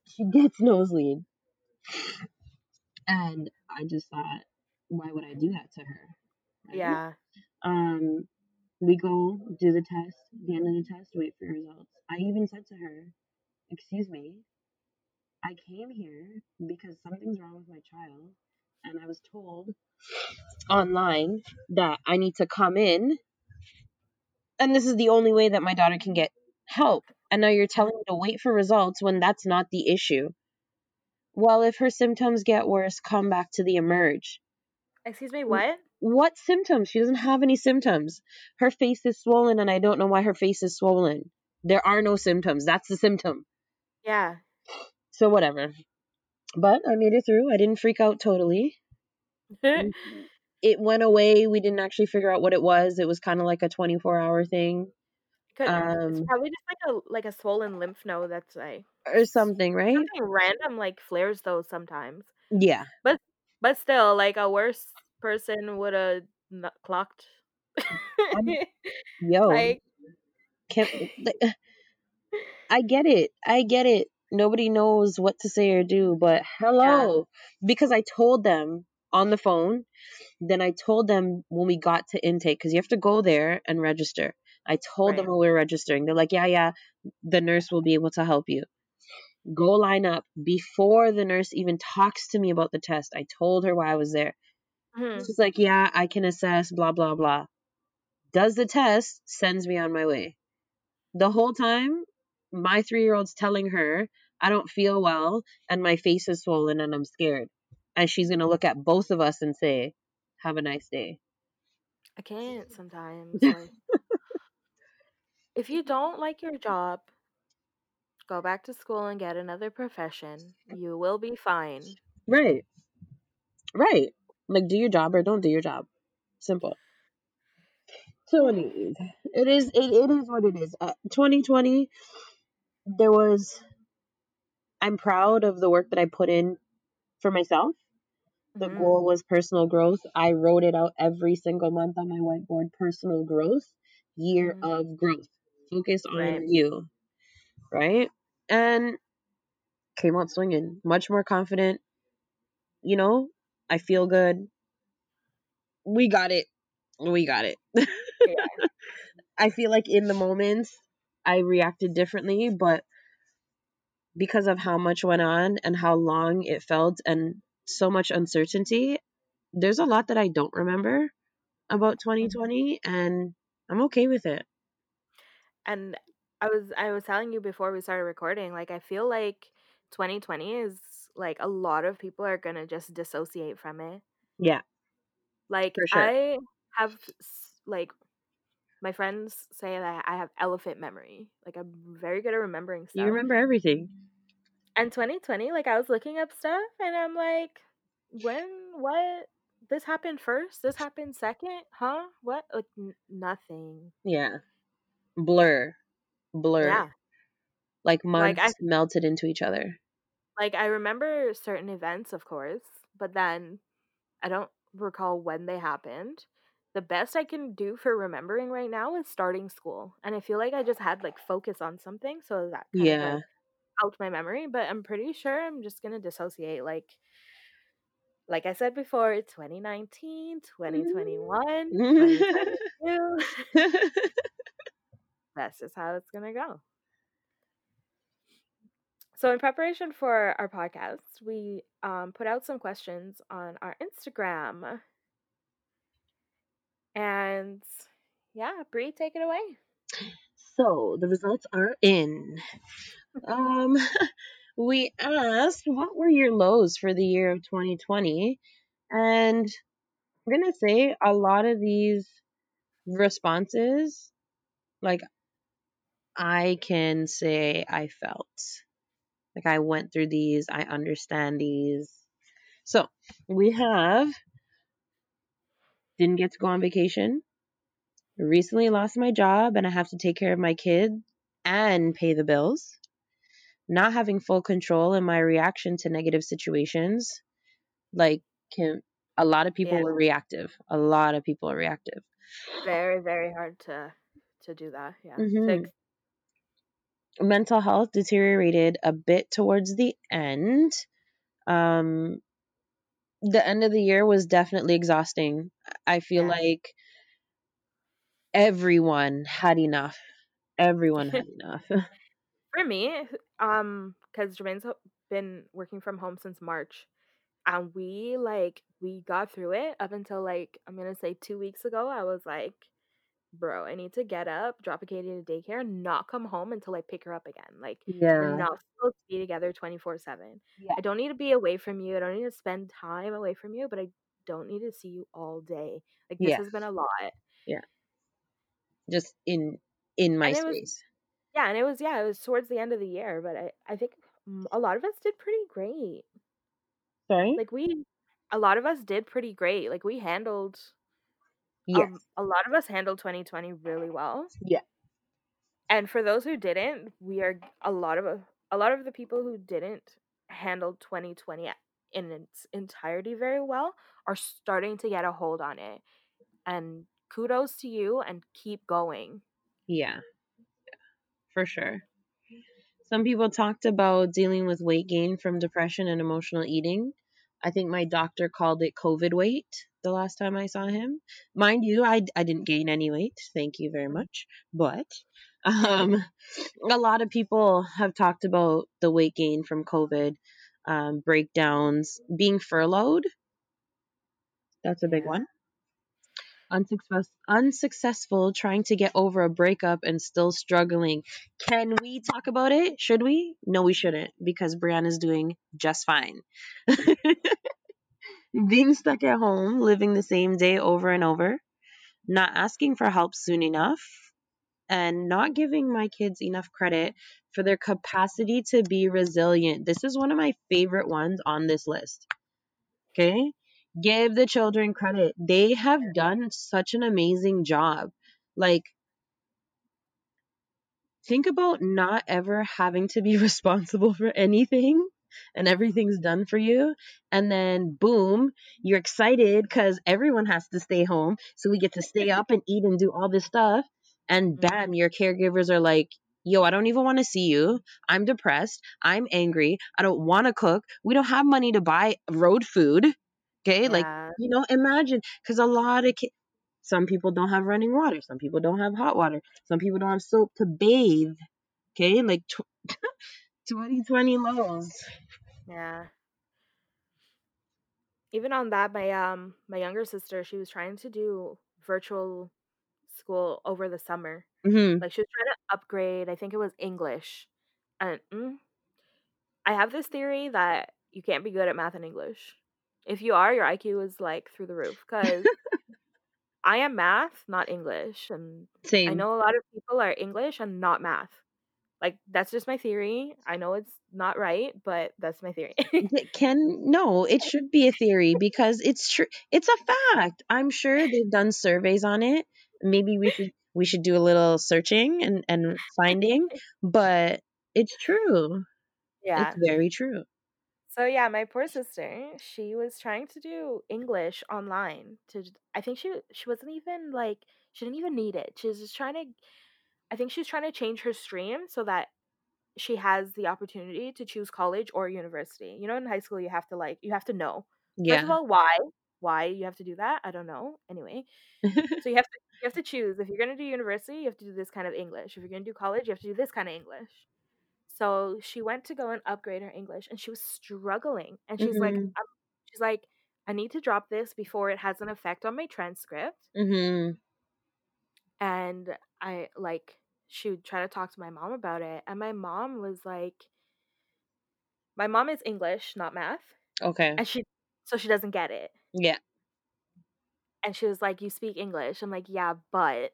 She gets nosebleed. And I just thought, why would I do that to her? Yeah. Um, we go do the test. The end of the test, wait for results. I even said to her, "Excuse me, I came here because something's wrong with my child, and I was told online that I need to come in, and this is the only way that my daughter can get help. And now you're telling me to wait for results when that's not the issue. Well, if her symptoms get worse, come back to the emerge. Excuse me, what? What symptoms? She doesn't have any symptoms. Her face is swollen, and I don't know why her face is swollen. There are no symptoms. That's the symptom. Yeah. So, whatever. But I made it through. I didn't freak out totally. It went away. We didn't actually figure out what it was. It was kind of like a 24 hour thing Could, it's um, probably just like a like a swollen lymph node that's like or something, right? something random like flares though sometimes. Yeah. But but still, like a worse person would have clocked. Um, Yo, like can I get it. I get it. Nobody knows what to say or do, but hello. Because I told them on the phone, then I told them when we got to intake, because you have to go there and register. I told them when we were registering. They're like, yeah, yeah, the nurse will be able to help you. Go line up. Before the nurse even talks to me about the test, I told her why I was there. Mhm. She's like, yeah, I can assess, blah, blah, blah. Does the test, sends me on my way. The whole time, my three year old's telling her, I don't feel well and my face is swollen and I'm scared. And she's going to look at both of us and say, Have a nice day. I can't sometimes. Like if you don't like your job, go back to school and get another profession. You will be fine. Right. Right. Like, do your job or don't do your job. Simple. 20. It is it, it is what it is. Uh, 2020 there was I'm proud of the work that I put in for myself. The Mhm. goal was personal growth. I wrote it out every single month on my whiteboard personal growth, year Mhm. of growth. Focus on Right. you. Right? And came out swinging, much more confident. You know, I feel good. We got it. We got it. Yeah. I feel like in the moment I reacted differently, but because of how much went on and how long it felt and so much uncertainty, there's a lot that I don't remember about Mhm. 2020 and I'm okay with it. And I was I was telling you before we started recording, like I feel like 2020 is like a lot of people are gonna just dissociate from it. Yeah, Like sure. I have like my friends say that I have elephant memory. Like I'm very good at remembering stuff. You remember everything. And 2020, like I was looking up stuff and I'm like, when what this happened first? This happened second? Huh? What? Like n- nothing. Yeah. Blur. Blur. Yeah. Like Like I melted into each other. Like I remember certain events, of course, but then I don't recall when they happened. The best I can do for remembering right now is starting school. And I feel like I just had like focus on something, so that kind Yeah. like helped my memory, but I'm pretty sure I'm just going to dissociate like like I said before, 2019, mm. 2021, 2022. That's just how it's going to go. So, in preparation for our podcast, we um, put out some questions on our Instagram. And yeah, Bree, take it away. so the results are in. Um we asked what were your lows for the year of 2020 and i'm gonna say a lot of these responses like i can say i felt like i went through these i understand these so we have didn't get to go on vacation recently lost my job and i have to take care of my kid and pay the bills not having full control in my reaction to negative situations like can a lot of people Yeah. were reactive a lot of people are reactive Very, very hard to to do that. Yeah. Mhm. Fix. Mental health deteriorated a bit towards the end um the end of the year was definitely exhausting i feel Yeah. like everyone had enough everyone had enough For me, um, because Jermaine's been working from home since March, and we like we got through it up until like I'm gonna say two weeks ago. I was like, bro, I need to get up, drop a Katie to daycare, and not come home until I pick her up again. Like we're yeah not supposed to be together 24 seven. Yeah. I don't need to be away from you. I don't need to spend time away from you, but I don't need to see you all day. Like this Yeah. has been a lot. Yeah. Just in in my it was- space Yeah, and it was yeah, it was towards the end of the year, but I I think a lot of us did pretty great. sorry Like we a lot of us did pretty great. Like we handled yes a, a lot of us handled 2020 really well. Yeah. And for those who didn't, we are a lot of a lot of the people who didn't handle 2020 in its entirety very well are starting to get a hold on it. And kudos to you and keep going. Yeah, for sure. Some people talked about dealing with weight gain from depression and emotional eating. I think my doctor called it COVID weight the last time I saw him. Mind you, I, I didn't gain any weight. Thank you very much. But um, a lot of people have talked about the weight gain from COVID, um, breakdowns, being furloughed. That's a big one. Unsuccess- unsuccessful trying to get over a breakup and still struggling. Can we talk about it? Should we? No, we shouldn't because Brianna's doing just fine. Being stuck at home, living the same day over and over, not asking for help soon enough, and not giving my kids enough credit for their capacity to be resilient. This is one of my favorite ones on this list. Okay? Give the children credit. They have done such an amazing job. Like, think about not ever having to be responsible for anything and everything's done for you. And then, boom, you're excited because everyone has to stay home. So we get to stay up and eat and do all this stuff. And mm-hmm. bam, your caregivers are like, yo, I don't even want to see you. I'm depressed. I'm angry. I don't want to cook. We don't have money to buy road food. Okay. Like, you know, imagine because a lot of ki- some people don't have running water. Some people don't have hot water. Some people don't have soap to bathe. Okay. Like tw- 2020 lows. Yeah. Even on that, my um my younger sister, she was trying to do virtual school over the summer. hmm Like she was trying to upgrade, I think it was English. And mm, I have this theory that you can't be good at math and English. If you are, your IQ is like through the roof cuz I am math, not English, and I know a lot of people are English and not math. Like that's just my theory. I know it's not right, but that's my theory. It can no, it should be a theory because it's true. It's a fact. I'm sure they've done surveys on it. Maybe we should we should do a little searching and and finding, but it's true. Yeah, it's very true. So yeah, my poor sister, she was trying to do English online to I think she she wasn't even like she didn't even need it. She was just trying to I think she's trying to change her stream so that she has the opportunity to choose college or university. You know, in high school you have to like you have to know. First of Yeah. all, why? Why you have to do that? I don't know. Anyway, so you have to you have to choose if you're going to do university, you have to do this kind of English. If you're going to do college, you have to do this kind of English. So she went to go and upgrade her English and she was struggling. And she's like, Mhm. I'm, she's like, I need to drop this before it has an effect on my transcript. Mhm. And I like, she would try to talk to my mom about it. And my mom was like, my mom is English, not math. Okay. And she, so she doesn't get it. Yeah. And she was like, You speak English. I'm like, Yeah, but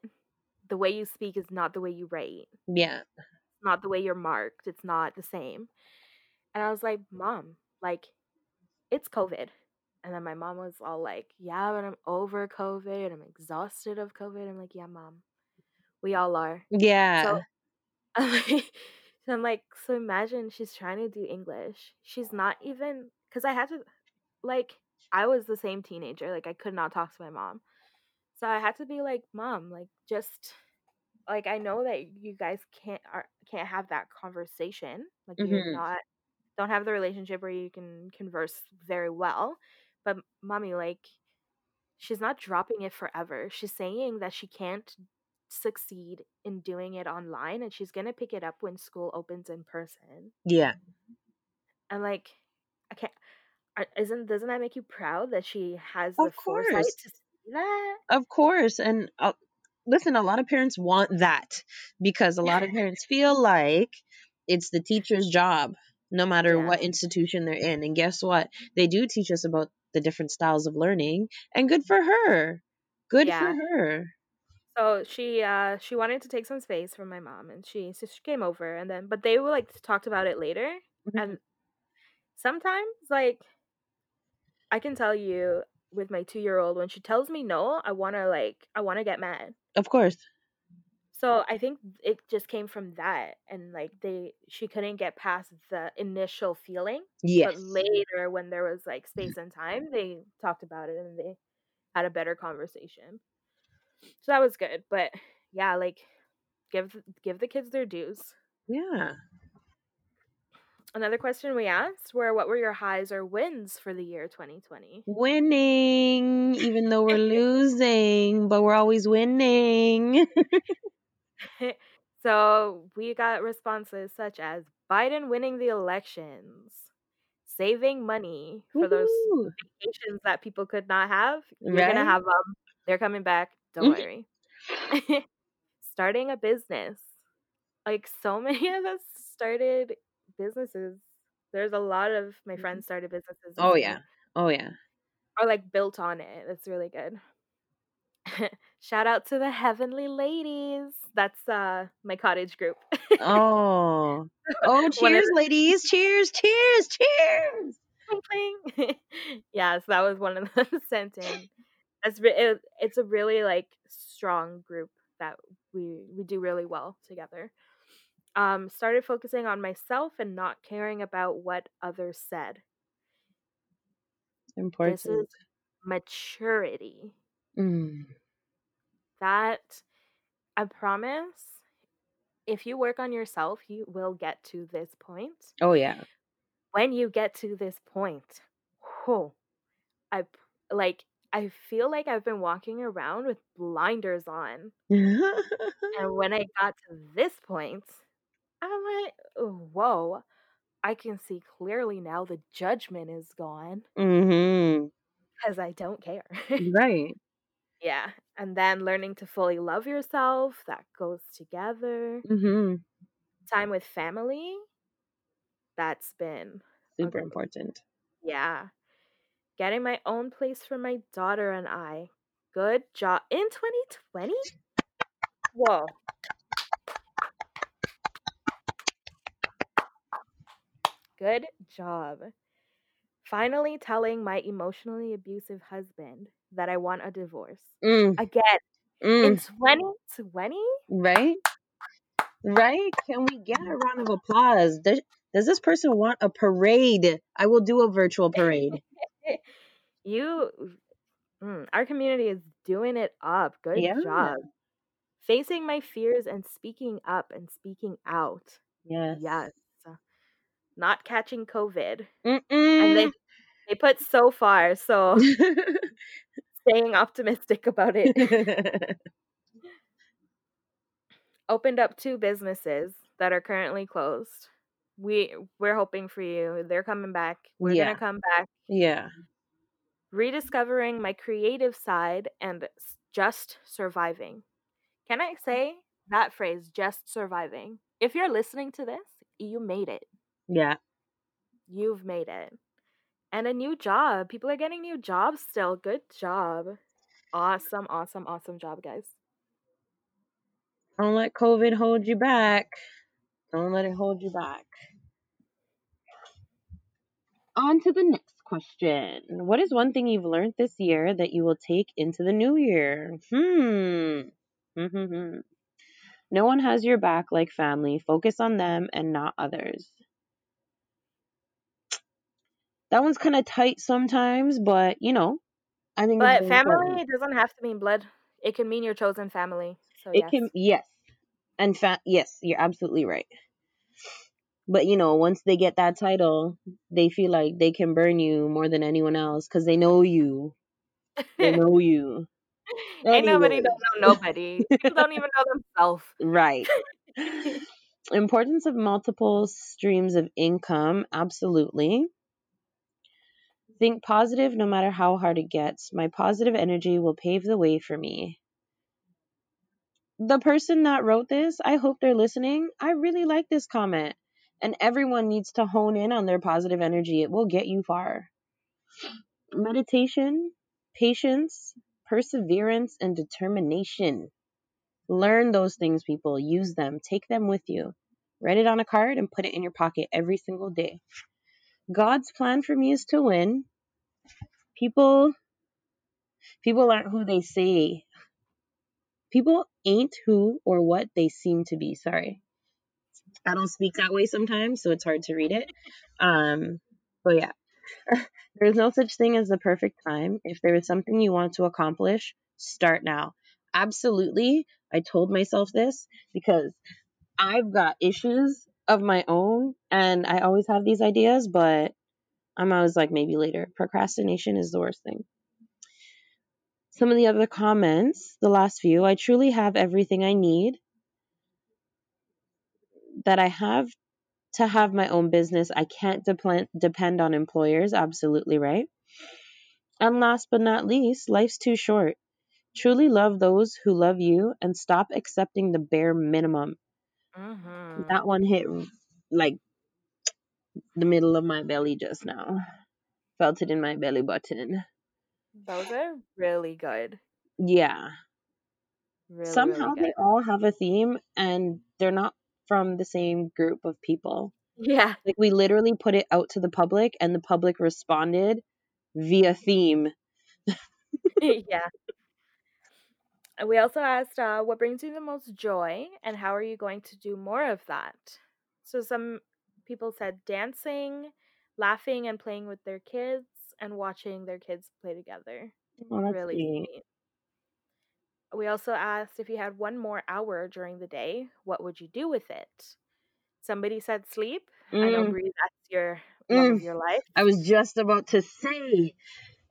the way you speak is not the way you write, Yeah. not the way you're marked. It's not the same. And I was like, Mom, like, it's COVID. And then my mom was all like, Yeah, but I'm over COVID. I'm exhausted of COVID. I'm like, Yeah, mom, we all are. Yeah. So I'm like, so I'm like, so imagine she's trying to do English. She's not even, because I had to, like, I was the same teenager. Like, I could not talk to my mom. So I had to be like, Mom, like, just, like, I know that you guys can't, are, can't have that conversation. Like, you're Mhm. not, don't have the relationship where you can converse very well. But, mommy, like, she's not dropping it forever. She's saying that she can't succeed in doing it online and she's going to pick it up when school opens in person. Yeah. And like I can't isn't doesn't that make you proud that she has Of the foresight to see that? Of course. And uh, listen, a lot of parents want that because a lot of parents feel like it's the teacher's job, no matter Yeah. what institution they're in. And guess what? They do teach us about the different styles of learning, and good for her. Good Yeah. for her. So she uh she wanted to take some space from my mom and she so she came over and then but they were like talked about it later Mhm. and sometimes like I can tell you with my 2-year-old when she tells me no, I want to like I want to get mad. Of course. So I think it just came from that and like they she couldn't get past the initial feeling. Yes. But later when there was like space and time, they talked about it and they had a better conversation. So that was good. But yeah, like give give the kids their dues. Yeah. Another question we asked were what were your highs or wins for the year 2020? Winning, even though we're losing, but we're always winning. so we got responses such as Biden winning the elections, saving money for those vacations that people could not have. You're gonna have them. They're coming back. Don't Mhm. worry. Starting a business. Like so many of us started businesses. There's a lot of my friends started businesses. Oh yeah. Oh yeah. Or like built on it. That's really good. Shout out to the Heavenly Ladies. That's uh my cottage group. Oh. Oh, of cheers, ladies. Cheers, cheers, cheers. Pling. yes, that was one of them sent in. That's it, it's a really like strong group that we we do really well together. Um, started focusing on myself and not caring about what others said. Important. This is maturity. Mm. That I promise if you work on yourself, you will get to this point. Oh yeah. When you get to this point, whew, I like I feel like I've been walking around with blinders on. And when I got to this point, I'm like, whoa, I can see clearly now the judgment is gone mhm. because I don't care. Right. yeah. And then learning to fully love yourself, that goes together. Mhm. Time with family, that's been, Super important. yeah. Getting my own place for my daughter and I. Good job. In 2020? Whoa. Good job. Finally telling my emotionally abusive husband that I want a divorce. Mm. Again, in Mm. 2020? Right. Right. Can we get a round of applause? Does, does this person want a parade? I will do a virtual parade. You, mm, our community is doing it up. Good Yeah. job. Facing my fears and speaking up and speaking out. Yes. Yes. Not catching COVID. Mm-mm. And they they put so far, so staying optimistic about it. Opened up two businesses that are currently closed. We we're hoping for you. They're coming back. We're Yeah. gonna come back. yeah. Rediscovering my creative side and just surviving. Can I mm. say that phrase, just surviving? If you're listening to this, you made it. Yeah. You've made it. And a new job. People are getting new jobs still. Good job. Awesome, awesome, awesome job, guys. Don't let COVID hold you back. Don't let it hold you back. On to the next question. What is one thing you've learned this year that you will take into the new year? Hmm. Mm-hmm. No one has your back like family. Focus on them and not others. That one's kind of tight sometimes, but you know, I think But family important. doesn't have to mean blood. It can mean your chosen family. So It yes. can, yes, and fa- yes, you're absolutely right. But you know, once they get that title, they feel like they can burn you more than anyone else because they know you. They know you. Ain't nobody Anyways. don't know nobody. People don't even know themselves. Right. Importance of multiple streams of income, absolutely. Think positive no matter how hard it gets. My positive energy will pave the way for me. The person that wrote this, I hope they're listening. I really like this comment. And everyone needs to hone in on their positive energy. It will get you far. Meditation, patience, perseverance, and determination. Learn those things, people. Use them. Take them with you. Write it on a card and put it in your pocket every single day. God's plan for me is to win. People people aren't who they say. People ain't who or what they seem to be. Sorry. I don't speak that way sometimes, so it's hard to read it. Um, but yeah. There's no such thing as the perfect time. If there is something you want to accomplish, start now. Absolutely. I told myself this because I've got issues of my own and I always have these ideas, but I'm always like, maybe later. Procrastination is the worst thing. Some of the other comments, the last few, I truly have everything I need that I have to have my own business. I can't depend depend on employers. Absolutely right. And last but not least, life's too short. Truly love those who love you and stop accepting the bare minimum. Mhm. That one hit like the middle of my belly just now. Felt it in my belly button. Those are really good. Yeah. Really, Somehow really good. they all have a theme and they're not from the same group of people. Yeah. Like we literally put it out to the public and the public responded via theme. yeah. And we also asked, uh, what brings you the most joy and how are you going to do more of that? So some people said dancing, laughing and playing with their kids, and watching their kids play together. Oh, that's really. We also asked if you had one more hour during the day, what would you do with it? Somebody said sleep. I know, Mm, Bree, that's your love mm. of your life. I was just about to say,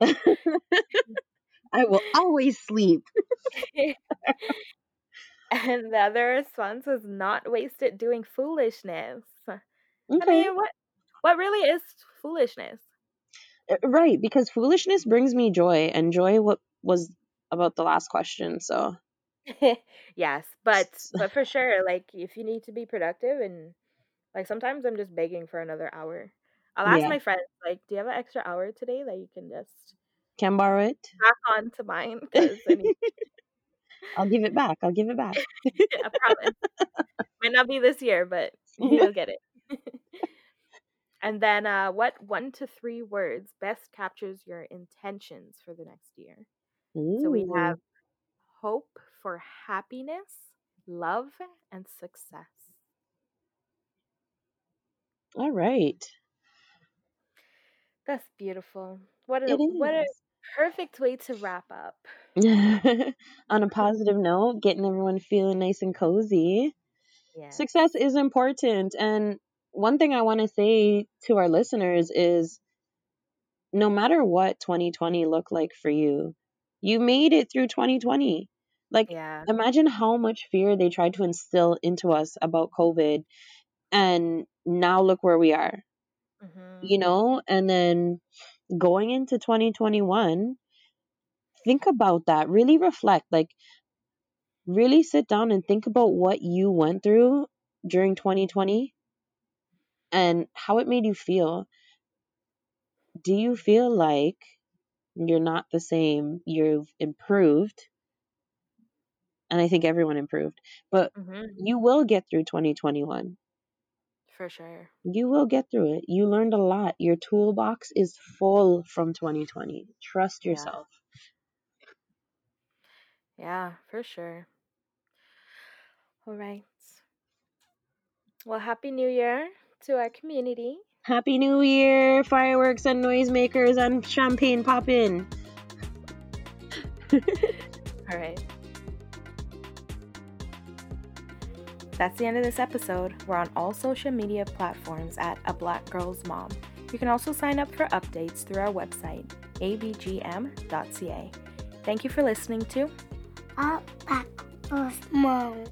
I will always sleep. and the other response was not waste it doing foolishness. I mean, what what really is foolishness? Uh, Right, because foolishness brings me joy, and joy what was about the last question. So yes, but but for sure, like if you need to be productive and like sometimes I'm just begging for another hour. I'll ask yeah, my friends, like, do you have an extra hour today that you can just can borrow it. pass on to mine? I need I'll give it back. I'll give it back. a promise. Might not be this year, but you'll get it. and then uh what one to three words best captures your intentions for the next year? So we have hope for happiness, love, and success. all right. That's beautiful. What a what a perfect way to wrap up. On a positive note, getting everyone feeling nice and cozy. Yes. Success is important. And one thing I want to say to our listeners is no matter what 2020 looked like for you, you made it through 2020. Like, Yeah. imagine how much fear they tried to instill into us about COVID. And now look where we are, hmm you know? And then going into 2021, think about that. Really reflect. Like, really sit down and think about what you went through during 2020 and how it made you feel. Do you feel like you're not the same? You've improved. And I think everyone improved. But hmm you will get through 2021. For sure. You will get through it. You learned a lot. Your toolbox is full from 2020. Trust Yeah. yourself. Yeah, for sure. All right. Well, happy new year to our community. Happy New Year! Fireworks and noisemakers and champagne popping. All right. That's the end of this episode. We're on all social media platforms at A Black Girl's Mom. You can also sign up for updates through our website, abgm.ca. Thank you for listening to A Black Girl's Mom.